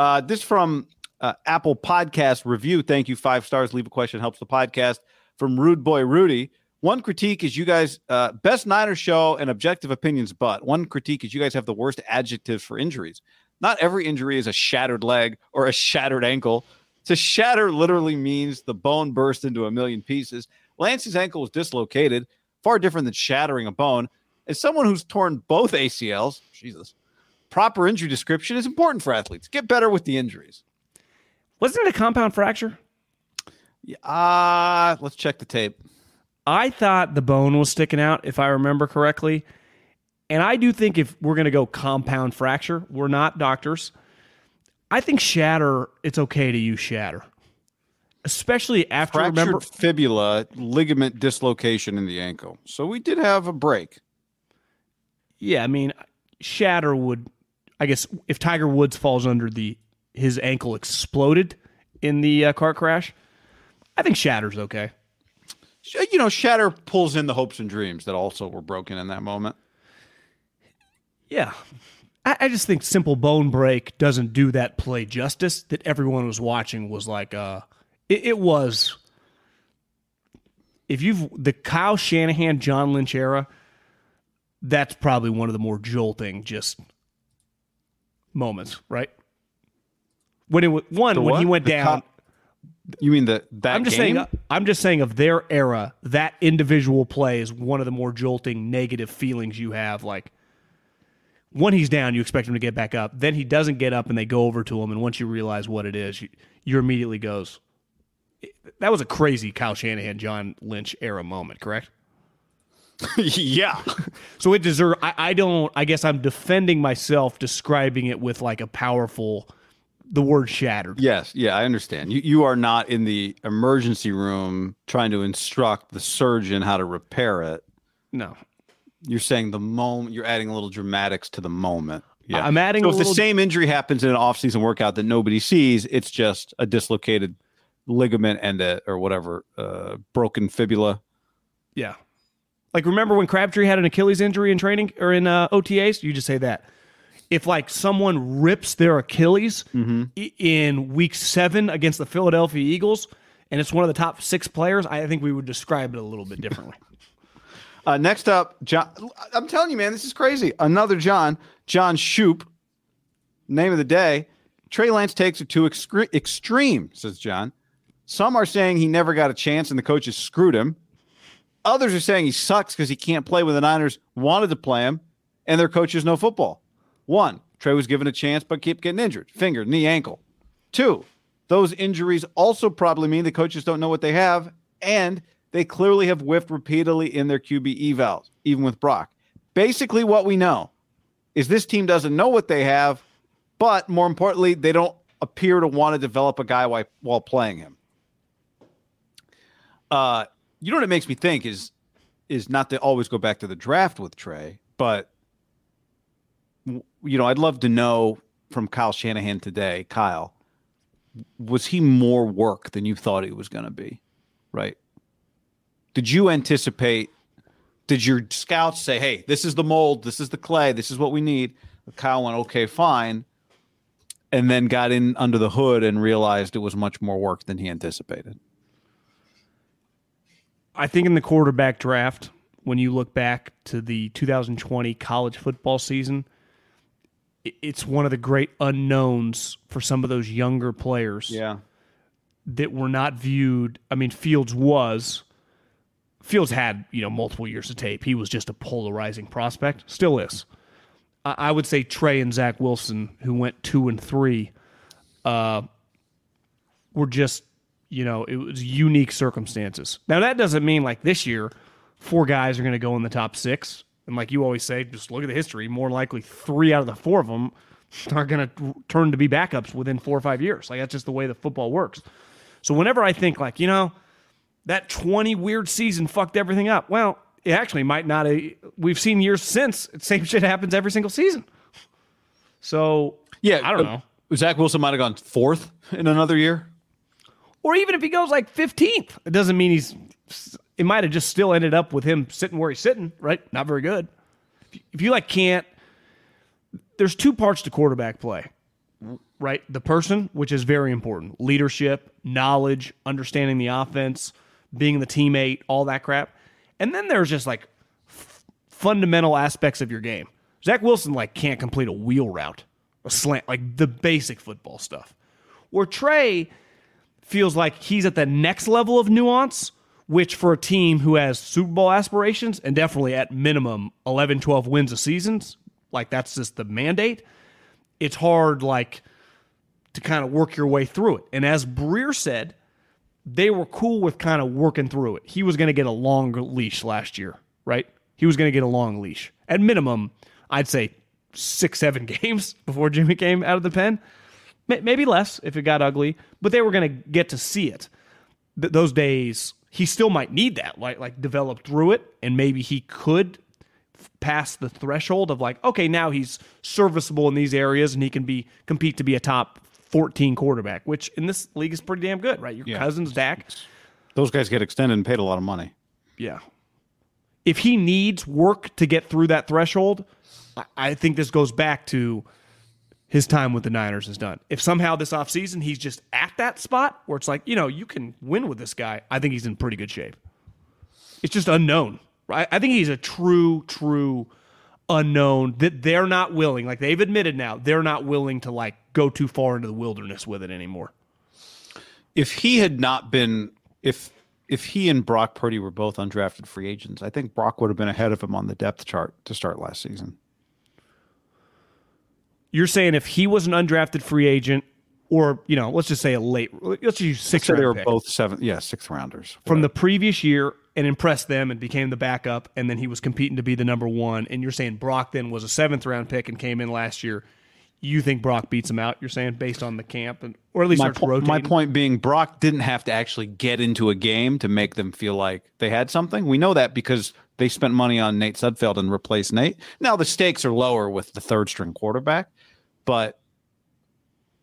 Uh, this from uh, Apple Podcast Review. Thank you. Five stars. Leave a question. Helps the podcast. From Rude Boy Rudy. One critique is you guys, uh, best Niners show and objective opinions, but one critique is you guys have the worst adjectives for injuries. Not every injury is a shattered leg or a shattered ankle. To shatter literally means the bone burst into a million pieces. Lance's ankle was dislocated, far different than shattering a bone. As someone who's torn both ACLs, Jesus, proper injury description is important for athletes. Get better with the injuries. Wasn't it a compound fracture? Ah, uh, let's check the tape. I thought the bone was sticking out, if I remember correctly. And I do think if we're going to go compound fracture, we're not doctors. I think shatter, it's okay to use shatter, especially after Fractured remember fibula ligament dislocation in the ankle. So we did have a break. Yeah, I mean, shatter would, I guess, if Tiger Woods falls under the his ankle exploded in the uh, car crash, I think shatter's okay. You know, shatter pulls in the hopes and dreams that also were broken in that moment. Yeah. I, I just think simple bone break doesn't do that play justice that everyone was watching was like uh it, it was if you've the Kyle Shanahan, John Lynch era, that's probably one of the more jolting just moments, right? When it one The when he went The down. You mean the that I'm just game? saying. I'm just saying of their era, that individual play is one of the more jolting, negative feelings you have. Like when he's down, you expect him to get back up. Then he doesn't get up, and they go over to him. And once you realize what it is, you, you immediately goes. That was a crazy Kyle Shanahan, John Lynch era moment, correct? yeah. So it deserves. I, I don't. I guess I'm defending myself, describing it with like a powerful, the word shattered. Yes, yeah, I understand. You you are not in the emergency room trying to instruct the surgeon how to repair it. No, You're saying the moment you're adding a little dramatics to the moment. Yeah. I'm adding So a if little- the same injury happens in an off-season workout that nobody sees, it's just a dislocated ligament and a or whatever, uh, broken fibula. Yeah. Like remember when Crabtree had an Achilles injury in training or in uh, OTAs? You just say that. If like someone rips their Achilles i- in week seven against the Philadelphia Eagles, and it's one of the top six players, I think we would describe it a little bit differently. Uh, next up, John. I'm telling you, man, this is crazy. Another John, John Shoop. Name of the day. Trey Lance takes it to excre- extreme, says John. Some are saying he never got a chance and the coaches screwed him. Others are saying he sucks because he can't play when the Niners wanted to play him and their coaches know football. One, Trey was given a chance but kept getting injured finger, knee, ankle. Two, those injuries also probably mean the coaches don't know what they have and they clearly have whiffed repeatedly in their QB evals, even with Brock. Basically, what we know is this team doesn't know what they have, but more importantly, they don't appear to want to develop a guy while, playing him. Uh, you know what it makes me think is is not to always go back to the draft with Trey, but you know, I'd love to know from Kyle Shanahan today, Kyle, was he more work than you thought he was going to be? Right? Did you anticipate? Did your scouts say, "Hey, this is the mold, this is the clay, this is what we need"? Kyle went, "Okay, fine," and then got in under the hood and realized it was much more work than he anticipated. I think in the quarterback draft, when you look back to the 2020 college football season, it's one of the great unknowns for some of those younger players. Yeah. that were not viewed. I mean, Fields was. Fields had you know multiple years of tape. He was just a polarizing prospect. Still is. I, I would say Trey and Zach Wilson, who went two and three, uh, were just you know it was unique circumstances. Now that doesn't mean like this year, four guys are going to go in the top six. And like you always say, just look at the history. More likely, three out of the four of them are going to turn to be backups within four or five years. Like that's just the way the football works. So whenever I think like, you know, that 20 weird season fucked everything up. Well, it actually might not. uh, We've seen years since same shit happens every single season. So Yeah, I don't uh, know. Zach Wilson might have gone fourth in another year. Or even if he goes like 15th, it doesn't mean he's. It might have just still ended up with him sitting where he's sitting, right? Not very good. If you, like can't, there's two parts to quarterback play, right? The person, which is very important, leadership, knowledge, understanding the offense, being the teammate, all that crap, and then there's just like fundamental aspects of your game. Zach Wilson like can't complete a wheel route, a slant, like the basic football stuff. Where Trey feels like he's at the next level of nuance, which for a team who has Super Bowl aspirations and definitely at minimum 11, 12 wins a season, like that's just the mandate, it's hard like to kind of work your way through it. And as Breer said, they were cool with kind of working through it. He was going to get a long leash last year, right? He was going to get a long leash. At minimum, I'd say six, seven games before Jimmy came out of the pen. Maybe less if it got ugly, but they were going to get to see it. Th- those days, he still might need that, like like develop through it, and maybe he could pass the threshold of like, okay, now he's serviceable in these areas, and he can be compete to be a top 14 quarterback, which in this league is pretty damn good, right? Your Yeah. cousins, Dak. Those guys get extended and paid a lot of money. Yeah. If he needs work to get through that threshold, I- I think this goes back to his time with the Niners is done. If somehow this offseason he's just at that spot where it's like, you know, you can win with this guy, I think he's in pretty good shape. It's just unknown. Right? I think he's a true, true unknown that they're not willing, like they've admitted now, they're not willing to like go too far into the wilderness with it anymore. If he had not been, if if he and Brock Purdy were both undrafted free agents, I think Brock would have been ahead of him on the depth chart to start last season. You're saying if he was an undrafted free agent, or you know, let's just say a late, let's just use six. So they were pick both seven, yeah, sixth rounders from the previous year and impressed them and became the backup, and then he was competing to be the number one. And you're saying Brock then was a seventh round pick and came in last year. You think Brock beats him out? You're saying based on the camp, and or at least my, po- my point being Brock didn't have to actually get into a game to make them feel like they had something. We know that because they spent money on Nate Sudfeld and replaced Nate. Now the stakes are lower with the third string quarterback, but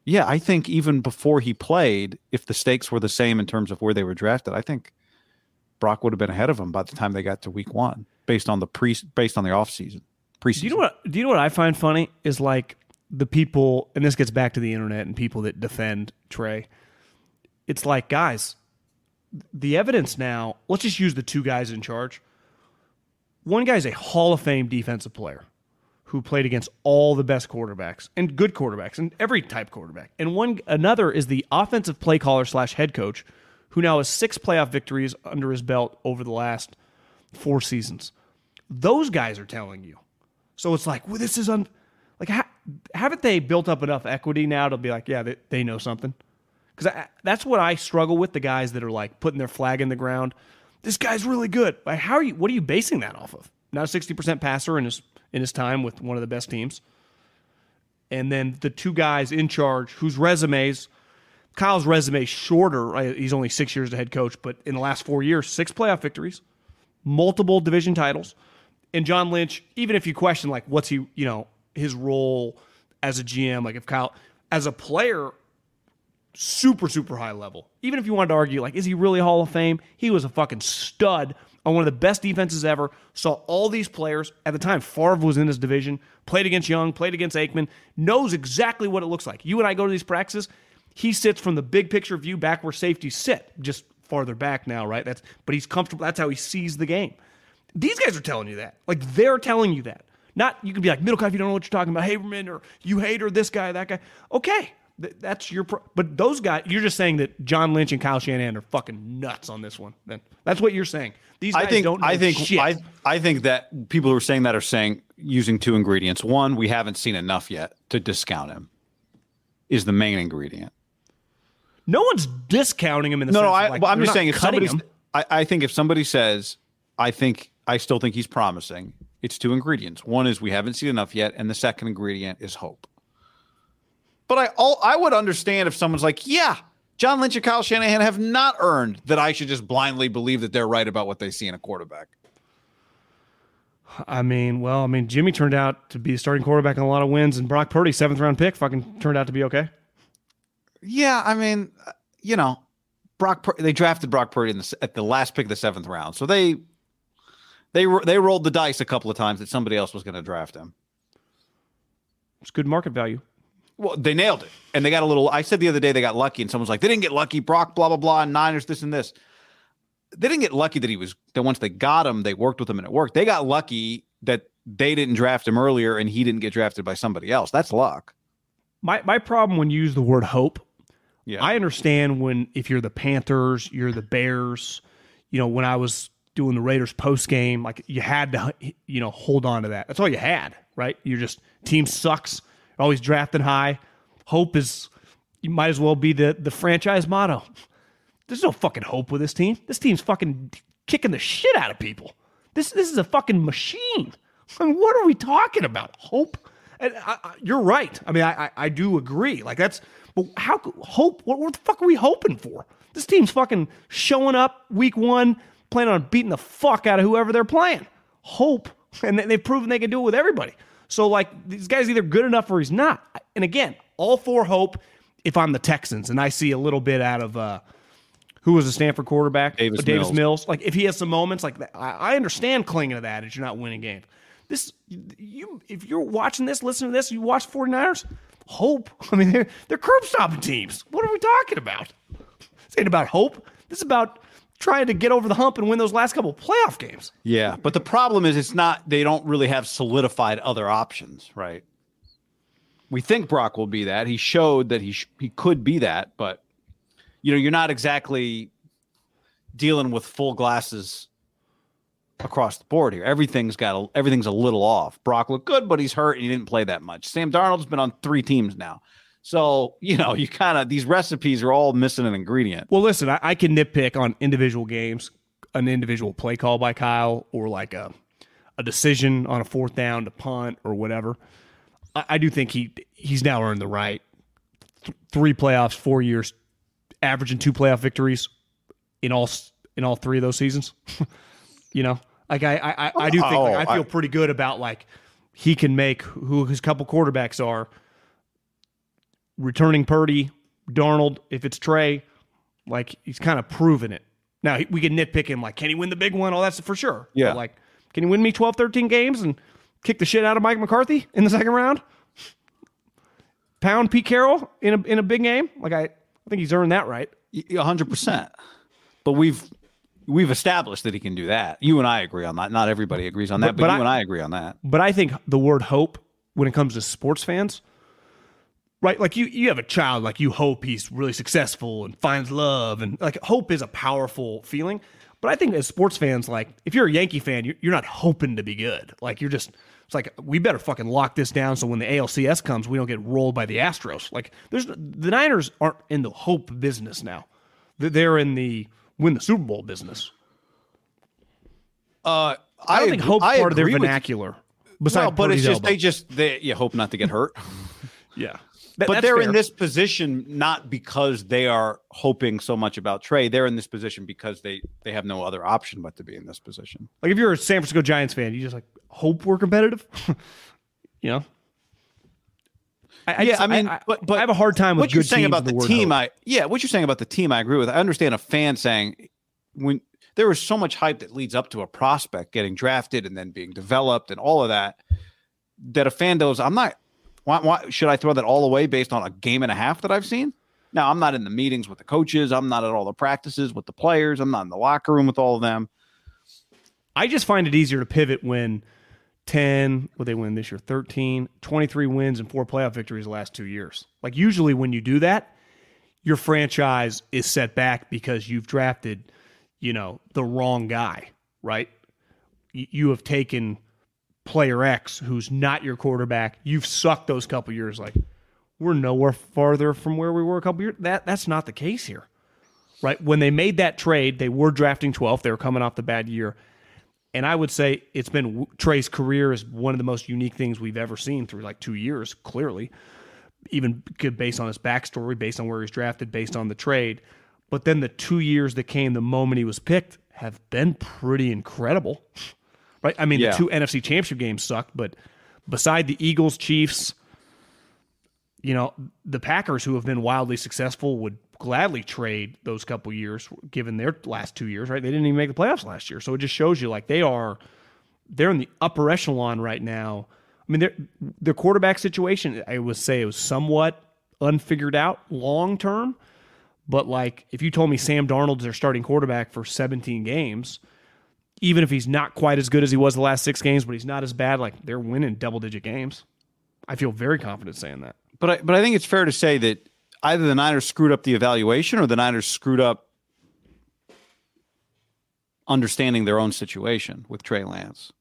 yeah, I think even before he played, if the stakes were the same in terms of where they were drafted, I think Brock would have been ahead of him by the time they got to week one, based on the pre based on the offseason. Preseason. Do you know what? Do you know what I find funny is like the people, and this gets back to the internet and people that defend Trey. It's like, guys, the evidence now. Let's just use the two guys in charge. One guy's a Hall of Fame defensive player who played against all the best quarterbacks and good quarterbacks and every type quarterback. And one another is the offensive play caller slash head coach who now has six playoff victories under his belt over the last four seasons. Those guys are telling you. So it's like, well, this is un like ha- haven't they built up enough equity now to be like, yeah, they, they know something? Because that's what I struggle with the guys that are like putting their flag in the ground. This guy's really good. Like, how are you? What are you basing that off of? Not a sixty percent passer and his in his time with one of the best teams, and then the two guys in charge whose resumes. Kyle's resume shorter. He's only six years as head coach, but in the last four years, six playoff victories, multiple division titles. And John Lynch, even if you question like what's he, you know, his role as a GM, like if Kyle as a player, super, super high level. Even if you wanted to argue, like, is he really Hall of Fame? He was a fucking stud on one of the best defenses ever. Saw all these players at the time. Favre was in his division, played against Young, played against Aikman, knows exactly what it looks like. You and I go to these practices. He sits from the big picture view back where safeties sit, just farther back now, right? That's but he's comfortable. That's how he sees the game. These guys are telling you that. Like they're telling you that. Not you can be like Middlekauff, if you don't know what you're talking about, Haberman, or you hate or this guy, that guy. Okay, th- that's your. Pro- but those guys, you're just saying that John Lynch and Kyle Shanahan are fucking nuts on this one. Then that's what you're saying. These guys I think don't. I think shit. I I think that people who are saying that are saying using two ingredients. One, we haven't seen enough yet to discount him. Is the main ingredient. no one's discounting him in the No, sense no. I, like, well, I'm just saying if cutting somebody's. I, I think if somebody says, I think I still think he's promising. It's two ingredients. One is we haven't seen enough yet, and the second ingredient is hope. But I all I would understand if someone's like, yeah, John Lynch and Kyle Shanahan have not earned that I should just blindly believe that they're right about what they see in a quarterback. I mean, well, I mean, Jimmy turned out to be a starting quarterback in a lot of wins, and Brock Purdy, seventh round pick, fucking turned out to be okay. Yeah, I mean, uh, you know, Brock. Pur- They drafted Brock Purdy in the, at the last pick of the seventh round, so they they they rolled the dice a couple of times that somebody else was going to draft him. It's good market value. Well, they nailed it, and they got a little. I said the other day they got lucky, and someone's like, they didn't get lucky. Brock, blah blah blah, and Niners, this and this. They didn't get lucky that he was. That once they got him, they worked with him and it worked. They got lucky that they didn't draft him earlier, and he didn't get drafted by somebody else. That's luck. My my problem when you use the word hope, Yeah. I understand when if you're the Panthers, you're the Bears. You know, when I was doing the Raiders post game, like you had to, you know, hold on to that. That's all you had, right? You're just team sucks, always drafting high. Hope is you might as well be the the franchise motto. There's no fucking hope with this team. This team's fucking kicking the shit out of people. This this is a fucking machine. I mean, what are we talking about? Hope? And I, I, you're right. I mean, I, I I do agree. Like that's, but how hope? What, what the fuck are we hoping for? This team's fucking showing up week one, planning on beating the fuck out of whoever they're playing. Hope, and they've proven they can do it with everybody. So like, this guys either good enough or he's not. And again, all for hope. If I'm the Texans and I see a little bit out of uh, who was a Stanford quarterback, Davis Uh, Davis Mills. Mills. Like if he has some moments like that, I, I understand clinging to that as you're not winning games. This you if you're watching this, listening to this, you watch 49ers, hope. I mean, they're they're curb stomping teams. What are we talking about? This ain't about hope. This is about trying to get over the hump and win those last couple of playoff games. Yeah, but the problem is it's not they don't really have solidified other options, right? We think Brock will be that. He showed that he sh- he could be that, but you know, you're not exactly dealing with full glasses across the board here. Everything's got a, everything's a little off. Brock looked good, but he's hurt and he didn't play that much. Sam Darnold's been on 3 teams now. So, you know, you kind of these recipes are all missing an ingredient. Well, listen, I, I can nitpick on individual games, an individual play call by Kyle, or like a a decision on a fourth down to punt or whatever. I, I do think he he's now earned the right. Th- three playoffs, four years, averaging two playoff victories in all in all three of those seasons. you know, like I I, I- do think like, Oh, I feel pretty good about like he can make who his couple quarterbacks are. Returning Purdy, Darnold, if it's Trey, like he's kind of proven it. Now we can nitpick him, like can he win the big one? Oh, that's for sure. Yeah. But, like can he win me 12, 13 games and kick the shit out of Mike McCarthy in the second round? Pound Pete Carroll in a in a big game? Like I, I think he's earned that right. A hundred percent. But we've we've established that he can do that. You and I agree on that. Not everybody agrees on that, But- but, but you I- and I agree on that. But I think the word hope when it comes to sports fans, right? Like you you have a child, like you hope he's really successful and finds love, and like hope is a powerful feeling. But I think as sports fans, like if you're a Yankee fan, you're, you're not hoping to be good. Like you're just it's like we better fucking lock this down so when the ALCS comes, we don't get rolled by the Astros. Like there's the Niners aren't in the hope business now. They're- They're in the win the Super Bowl business. Uh, I don't think hope I part of their vernacular. Besides Well, but it's just elbow. they just they you hope not to get hurt. yeah. But they're in this position not because they are hoping so much about Trey. They're in this position because they they have no other option but to be in this position. Like if you're a San Francisco Giants fan, you just like hope we're competitive. you know. I, I yeah, just- I mean, I, but, but I have a hard time with what you're saying about with the, team. hope. I yeah, what you're saying about the team, I agree with. I understand a fan saying when there was so much hype that leads up to a prospect getting drafted and then being developed and all of that, that a fan goes, I'm not. Why, why should I throw that all away based on a game and a half that I've seen? Now I'm not in the meetings with the coaches. I'm not at all the practices with the players. I'm not in the locker room with all of them. I just find it easier to pivot when 10, what they win this year, 13, 23 wins and four playoff victories the last two years. Like usually when you do that, your franchise is set back because you've drafted, you know, the wrong guy, right? You have taken player X who's not your quarterback. You've sucked those couple years. Like we're nowhere farther from where we were a couple years. That that's not the case here, right? When they made that trade, they were drafting 12th. They were coming off the bad year. And I would say it's been Trey's career is one of the most unique things we've ever seen through like two years, clearly, even based on his backstory, based on where he's drafted, based on the trade. But then the two years that came the moment he was picked have been pretty incredible, right? I mean, Yeah. the two NFC championship games sucked, but beside the Eagles, Chiefs, you know, the Packers, who have been wildly successful, would gladly trade those couple years, given their last two years, right? They didn't even make the playoffs last year. So it just shows you like they are they're in the upper echelon right now. I mean, their their quarterback situation, I would say it was somewhat unfigured out long term. But like if you told me Sam Darnold's their starting quarterback for 17 games, even if he's not quite as good as he was the last six games, but he's not as bad, like they're winning double digit games. I feel very confident saying that. But I, but I think it's fair to say that either the Niners screwed up the evaluation or the Niners screwed up understanding their own situation with Trey Lance.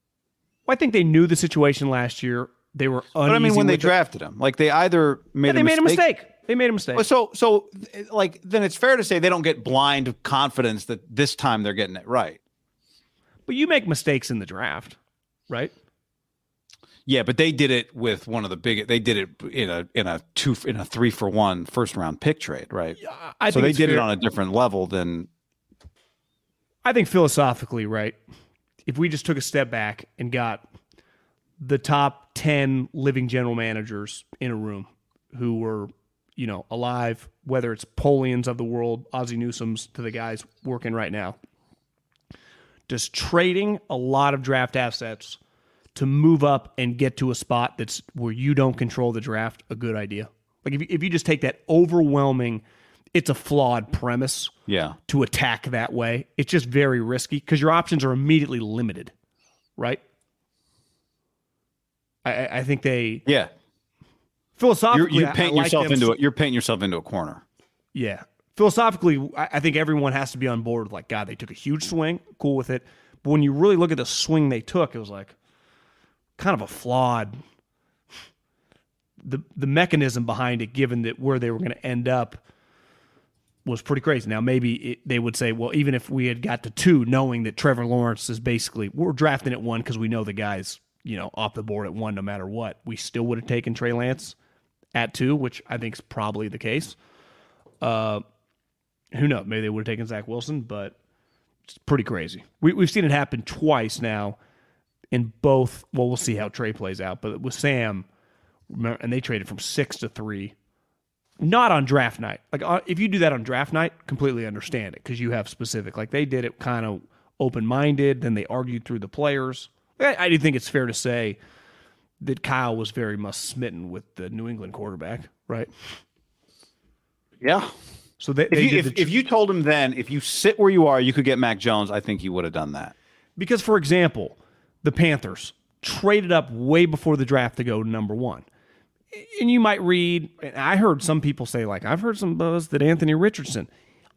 Well, I think they knew the situation last year. They were But I mean, when they it. drafted him, like they either made Yeah, a they made a mistake. mistake. They made a mistake. So, so like then it's fair to say they don't get blind confidence that this time they're getting it right. But you make mistakes in the draft, right? Yeah, but they did it with one of the big. They did it in a in a two in a three for one first round pick trade, right? I so think they did it on a different level than I think philosophically, right? If we just took a step back and got the top 10 living general managers in a room who were, you know, alive, whether it's Polians of the world, Ozzie Newsome's to the guys working right now, does trading a lot of draft assets to move up and get to a spot that's where you don't control the draft a good idea? Like if you, if you just take that overwhelming, it's a flawed premise yeah. to attack that way. It's just very risky because your options are immediately limited, right? I, I- think they Yeah, philosophically you're, I painting like yourself them into it. You're painting yourself into a corner. Yeah, philosophically, I, think everyone has to be on board with like, God, they took a huge swing, cool with it. But when you really look at the swing they took, it was like kind of a flawed. The the mechanism behind it, given that where they were going to end up, was pretty crazy. Now maybe it, they would say, well, even if we had got to two, knowing that Trevor Lawrence is basically we're drafting at one because we know the guy's you know off the board at one no matter what, we still would have taken Trey Lance at two, which I think is probably the case. Uh, who knows? Maybe they would have taken Zach Wilson, but it's pretty crazy. We, we've seen it happen twice now in both. Well, we'll see how Trey plays out, but with Sam, and they traded from six to three. Not on draft night. Like uh, if you do that on draft night, completely understand it because you have specific. Like they did it kind of open minded. Then they argued through the players. I, I do think it's fair to say that Kyle was very much smitten with the New England quarterback, right? Yeah. So they, If you, if, the if you told him then, if you sit where you are, you could get Mac Jones. I think he would have done that. Because, for example, the Panthers traded up way before the draft to go to number one. And you might read, and I heard some people say, like, I've heard some buzz that Anthony Richardson.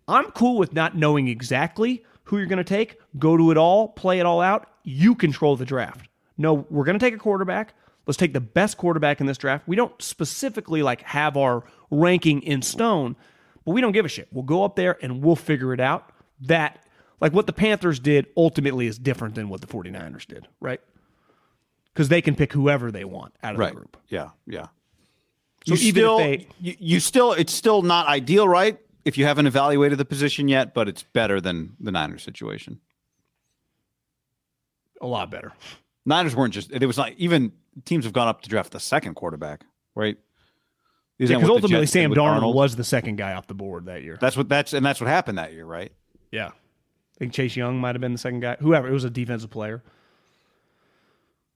I'm cool with not knowing exactly who you're going to take. Go to it all, play it all out. You control the draft. No, we're going to take a quarterback. Let's take the best quarterback in this draft. We don't specifically like have our ranking in stone, but we don't give a shit. We'll go up there and we'll figure it out. That like what the Panthers did ultimately is different than what the 49ers did, right? Because they can pick whoever they want out of Right. the group. Yeah. Yeah. So you even if still, they- you, you still, it's still not ideal, right? If you haven't evaluated the position yet, but it's better than the Niners situation. A lot better. Niners weren't just. It was like even teams have gone up to draft the second quarterback, right? Because the ultimately Sam Darnold was the second guy off the board that year. That's what that's and that's what happened that year, right? Yeah. I think Chase Young might have been the second guy. Whoever. It was a defensive player.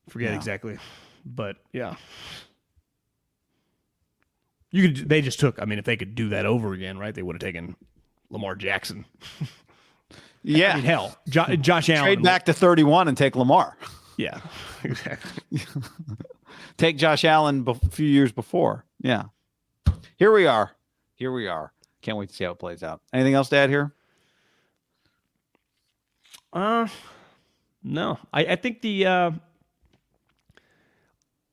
Forget Yeah. exactly. But yeah. You could they just took I mean if they could do that over again, right? They would have taken Lamar Jackson. Yeah. I mean hell. Jo- Josh Allen. Trade back to 31 and take Lamar. Yeah. Exactly. Take Josh Allen a few years before. Yeah. Here we are. Here we are. Can't wait to see how it plays out. Anything else to add here? Uh no. I, I think the uh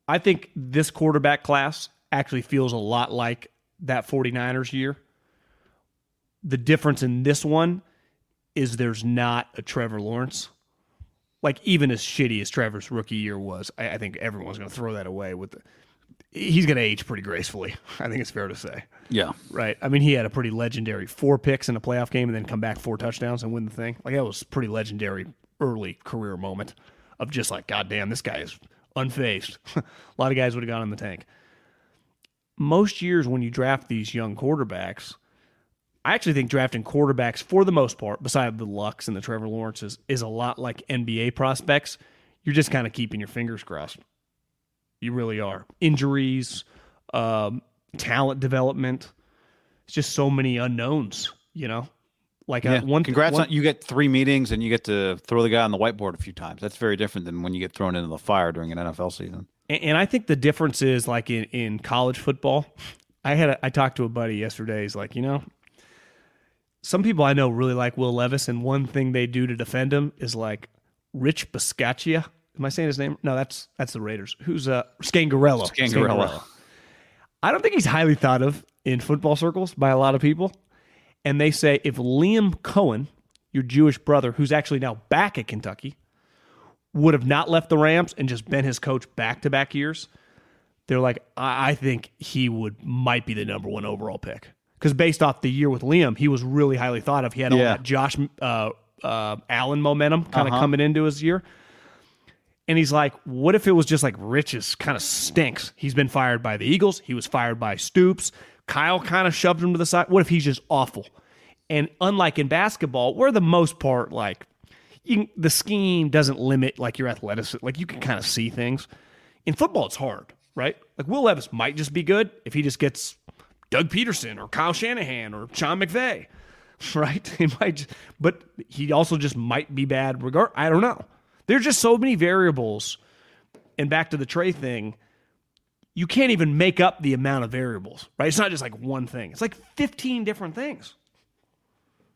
I think this quarterback class actually feels a lot like that 49ers year. The difference in this one is there's not a Trevor Lawrence. Like even as shitty as Trevor's rookie year was, I, I think everyone's going to throw that away. With the, he's going to age pretty gracefully. I think it's fair to say, Yeah. right? I mean, he had a pretty legendary four picks in a playoff game and then come back four touchdowns and win the thing. Like that was pretty legendary early career moment of just like, God damn, this guy is unfazed. a lot of guys would have gone in the tank. Most years when you draft these young quarterbacks, I actually think drafting quarterbacks for the most part, beside the Lucks and the Trevor Lawrences, is a lot like NBA prospects. You're just kind of keeping your fingers crossed. You really are. Injuries, um, talent development. It's just so many unknowns, you know? Like Yeah. one Congrats one, on you get three meetings and you get to throw the guy on the whiteboard a few times. That's very different than when you get thrown into the fire during an NFL season. And, and I think the difference is like in, in college football, I had a, I talked to a buddy yesterday. He's like, you know, some people I know really like Will Levis, and one thing they do to defend him is like Rich Bisaccia. Am I saying his name? No, that's that's the Raiders. Who's uh Scangarello? Scangarello. I don't think he's highly thought of in football circles by a lot of people. And they say if Liam Coen, your Jewish brother, who's actually now back at Kentucky, would have not left the Rams and just been his coach back to back years, they're like, I, I think he would might be the number one overall pick. Because based off the year with Liam, he was really highly thought of. He had all Yeah. that Josh uh, uh, Allen momentum kind of coming into his year. And he's like, what if it was just like Rich's kind of stinks? He's been fired by the Eagles. He was fired by Stoops. Kyle kind of shoved him to the side. What if he's just awful? And unlike in basketball, where the most part, like you the scheme doesn't limit like your athleticism. Like you can kind of see things. In football, it's hard, right? Like Will Levis might just be good if he just gets Doug Pederson or Kyle Shanahan or Sean McVay, right? He might, just, but he also just might be bad. Regard, I don't know. There's just so many variables. And back to the Trey thing, you can't even make up the amount of variables, right? It's not just like one thing. It's like 15 different things.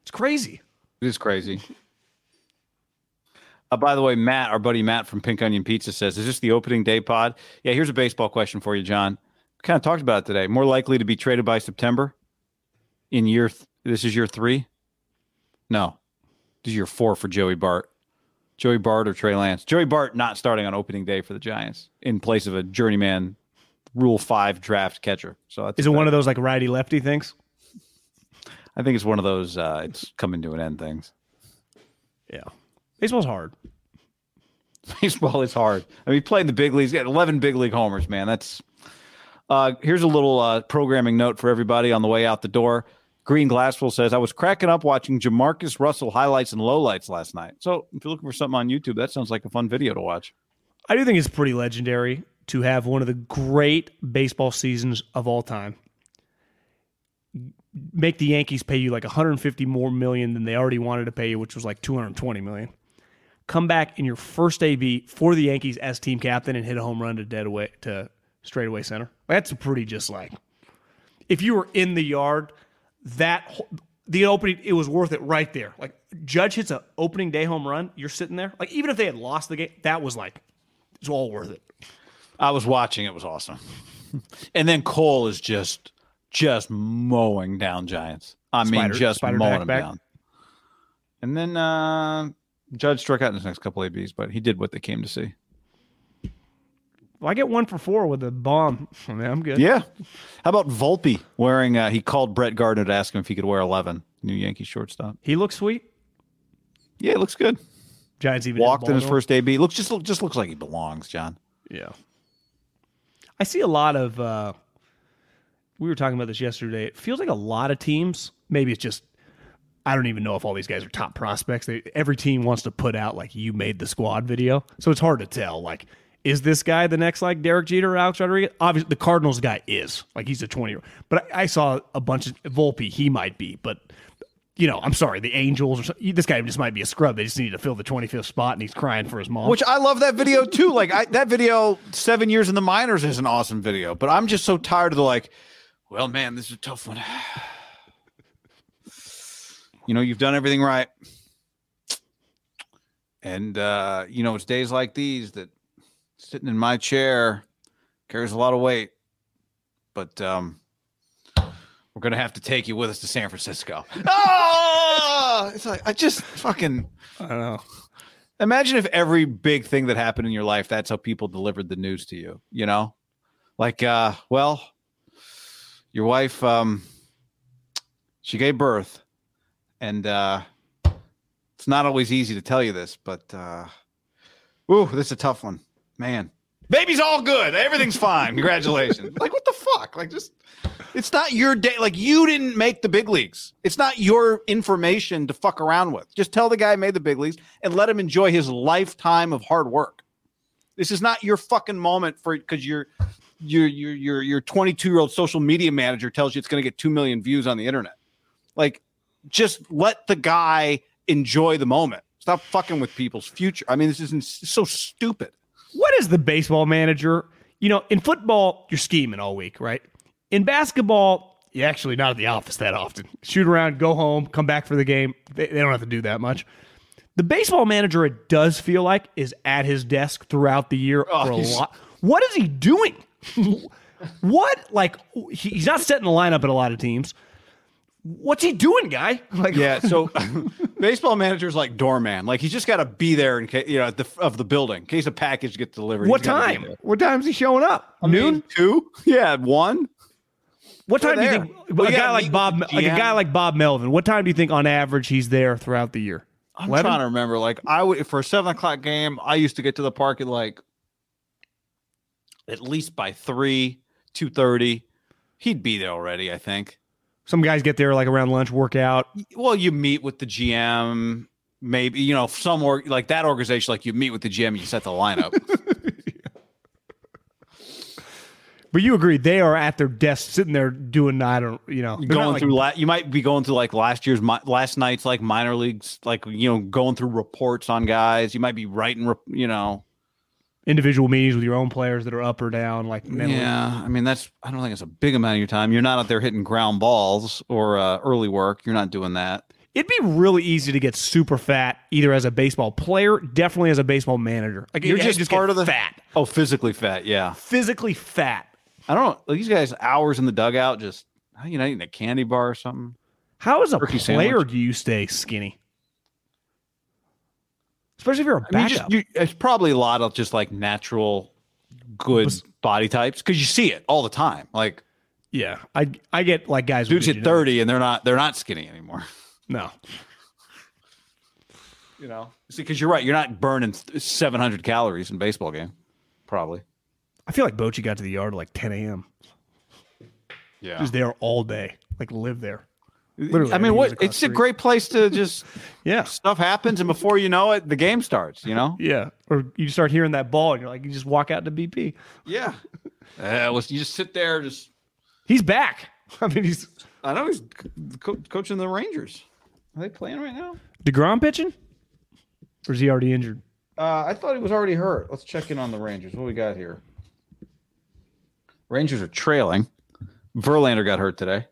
It's crazy. It is crazy. Uh, by the way, Matt, our buddy Matt from Pink Onion Pizza says, "Is this the opening day pod?" Yeah. Here's a baseball question for you, John. We kind of talked about it today. More likely to be traded by September in year. Th- this is year three. No, this is year four for Joey Bart. Joey Bart or Trey Lance. Joey Bart not starting on opening day for the Giants in place of a journeyman Rule Five draft catcher. So that's Is it one of those like righty lefty things? I think it's one of those. Uh, it's coming to an end things. Yeah. Baseball's hard. Baseball is hard. I mean, played the big leagues. Got 11 big league homers, man. That's uh, here's a little uh, programming note for everybody on the way out the door. Green Glassville says, I was cracking up watching Jamarcus Russell highlights and lowlights last night. So if you're looking for something on YouTube, that sounds like a fun video to watch. I do think it's pretty legendary to have one of the great baseball seasons of all time. Make the Yankees pay you like 150 more million than they already wanted to pay you, which was like 220 million. Come back in your first AB for the Yankees as team captain and hit a home run to dead away to straightaway center. That's pretty just like if you were in the yard, that the opening it was worth it right there. Like Judge hits a opening day home run, you're sitting there. Like even if they had lost the game, that was like it's all worth it. I was watching. It was awesome. and then Cole is just just mowing down Giants. I mean, Spider- just spider mowing them back. down. And then uh, Judge struck out in his next couple ABs, but he did what they came to see. Well, I get one for four with a bomb. I mean, I'm good. Yeah. How about Volpe wearing? Uh, he called Brett Gardner to ask him if he could wear eleven. New Yankee shortstop. He looks sweet. Yeah, it looks good. Giants even Walked in his first AB. Looks just just looks like he belongs, John. Yeah. I see a lot of uh we were talking about this yesterday. It feels like a lot of teams, maybe it's just I don't even know if all these guys are top prospects. They, every team wants to put out like you made the squad video. So it's hard to tell like is this guy the next like Derek Jeter or Alex Rodriguez? Obviously the Cardinals guy is. Like he's a 20 year old. But I, I saw a bunch of Volpe, he might be, but you know, I'm sorry, the Angels or. This guy just might be a scrub. They just need to fill the 25th spot and he's crying for his mom. Which I love that video too. Like I, that video, seven years in the minors is an awesome video. But I'm just so tired of the like. Well, man, this is a tough one. you know, you've done everything right, and uh, you know it's days like these that sitting in my chair carries a lot of weight. But um, we're gonna have to take you with us to San Francisco. Ah! It's like I just fucking. I don't know. Imagine if every big thing that happened in your life, that's how people delivered the news to you, you know? Like, uh, well, your wife, um, she gave birth, and uh, it's not always easy to tell you this, but uh, ooh, this is a tough one, man. Baby's all good, everything's fine. Congratulations. like, what the fuck? Like, just it's not your day. Like, you didn't make the big leagues. It's not your information to fuck around with. Just tell the guy made the big leagues and let him enjoy his lifetime of hard work. This is not your fucking moment for because your your your your your 22 year old social media manager tells you it's going to get two million views on the internet. Like, just let the guy enjoy the moment. Stop fucking with people's future. I mean, this isn't so stupid. What is the baseball manager? You know, in football, you're scheming all week, right? In basketball, you're actually not at the office that often. Shoot around, go home, come back for the game. They, they don't have to do that much. The baseball manager, it does feel like, is at his desk throughout the year Oh, for a lot. What is he doing? what? Like, he's not setting the lineup at a lot of teams. What's he doing, guy? Like, Yeah, so baseball manager's like doorman. Like he's just got to be there in case you know at the of the building in case a package gets delivered. what he's gotta be time? What time is he showing up? I mean, Noon? two? Yeah, one. What time do you think Well, a guy like Bob, like a guy like Bob Melvin? What time do you think on average he's there throughout the year? I'm 11? trying to remember. Like I would for a seven o'clock game, I used to get to the park at like at least by three, two thirty. He'd be there already, I think. Some guys get there like around lunch, work out. Well, you meet with the GM, maybe you know some or like that organization. Like you meet with the GM, you set the lineup. But you agree they are at their desk, sitting there doing I don't, you know, going like- through la- you might be going through like last year's last night's like minor leagues like you know going through reports on guys you might be writing you know individual meetings with your own players that are up or down, like mentally. yeah i mean that's i don't think it's a big amount of your time you're not out there hitting ground balls or uh, early work you're not doing that It'd be really easy to get super fat, either as a baseball player, definitely as a baseball manager. Like you're you just, just part of the fat, oh physically fat yeah physically fat. i don't know these guys hours in the dugout just you know eating a candy bar or something How as a Turkey player sandwich. do you stay skinny? Especially if you're a I mean, backup. just, you, it's probably a lot of just like natural good body types because you see it all the time like yeah, I I get like guys. dudes hit 30 and they're not they're not skinny anymore No, you know see because you're right you're not burning 700 calories in a baseball game probably I feel like Bochy got to the yard at like 10 a.m. yeah He was there all day, like live there. Literally, i mean what it's a great place to just Yeah, stuff happens and before you know it the game starts you know? Yeah. Or you start hearing that ball, and you're like, you just walk out to BP. yeah. Uh, was you just sit there just He's back. I mean, he's i know he's co- coaching the rangers. Are they playing right now? Degrom pitching, or is he already injured? uh, i thought he was already hurt. Let's check in on the rangers. What we got here? Rangers are trailing. Verlander got hurt today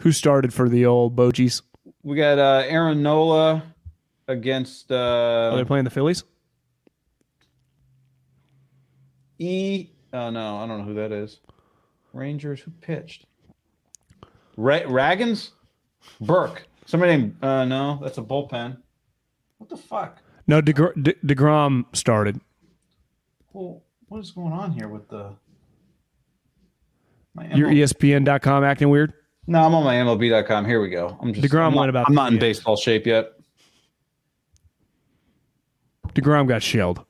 Who started for the old Bochies? We got uh, Aaron Nola against Uh, Are they playing the Phillies? E. Oh no, I don't know who that is. Rangers. Who pitched? Ra- Ragans, Burke. Somebody named. Uh, no, that's a bullpen. What the fuck? No, Degr- De- Degrom started. Well, what is going on here with the? My Your ESPN.com acting weird. No, I'm on my MLB.com. Here we go. I'm just. DeGrom I'm not, went about I'm not in baseball shape yet. Degrom got shelled.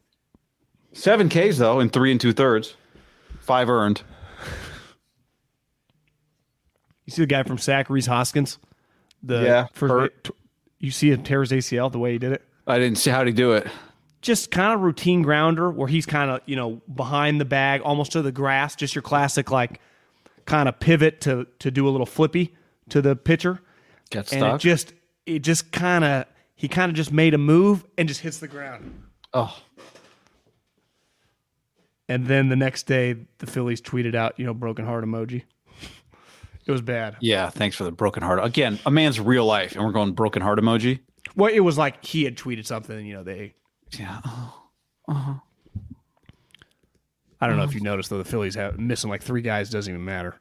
Seven Ks though in three and two thirds, five earned. You see the guy from Sac, Rhys Hoskins. The Yeah, first hurt. t- you see him tear his ACL the way he did it. I didn't see how to do it. Just kind of routine grounder where he's kind of you know behind the bag, almost to the grass. Just your classic like kind of pivot to to do a little flippy to the pitcher, Got and stuck. it just it just kind of he kind of just made a move and just hits the ground. oh, And then the next day, the Phillies tweeted out, you know, broken heart emoji. it was bad. Yeah, thanks for the broken heart. Again, a man's real life, and we're going broken heart emoji. Well, it was like he had tweeted something, you know, they. Yeah. Uh huh. I don't know if you noticed though, the Phillies have missing like three guys doesn't even matter.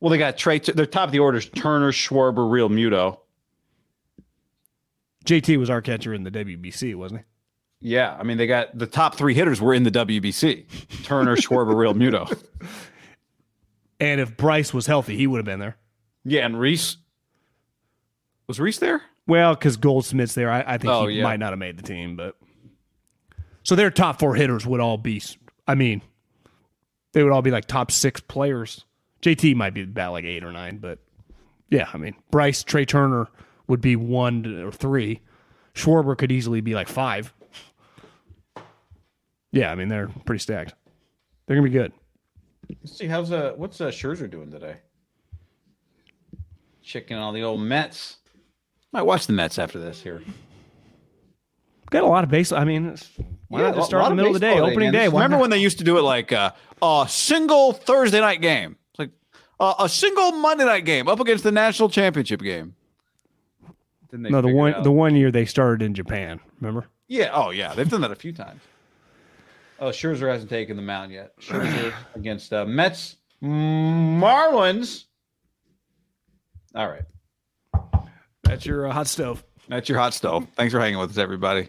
Well, they got Trea. Their top of the order is Turner, Schwarber, Realmuto. JT was our catcher in the WBC, wasn't he? Yeah, I mean they got the top three hitters were in the WBC: Turner, Schwarber, Realmuto. And if Bryce was healthy, he would have been there. Yeah, and Rhys was Rhys there. Well, because Goldschmidt's there, I, I think Oh, he yeah. might not have made the team, but so their top four hitters would all be. I mean, they would all be like top six players. JT might be about like eight or nine, but yeah, I mean, Bryce, Trea Turner would be one or three. Schwarber could easily be like five. Yeah, I mean they're pretty stacked. They're gonna be good. Let's see how's uh what's uh Scherzer doing today? Checking all the old Mets. Might watch the Mets after this here. Got a lot of base. I mean, it's- why not just start in the middle of the day, opening man. day? Remember when they used to do it like uh, a single Thursday night game? It's like uh, a single Monday night game up against the national championship game. no, the one the one year they started in Japan. Remember? Yeah. Oh, yeah. They've done that a few times. Oh, Scherzer hasn't taken the mound yet. Scherzer against uh, Mets, Marlins. All right. That's your uh, hot stove. That's your hot stove. Thanks for hanging with us, everybody.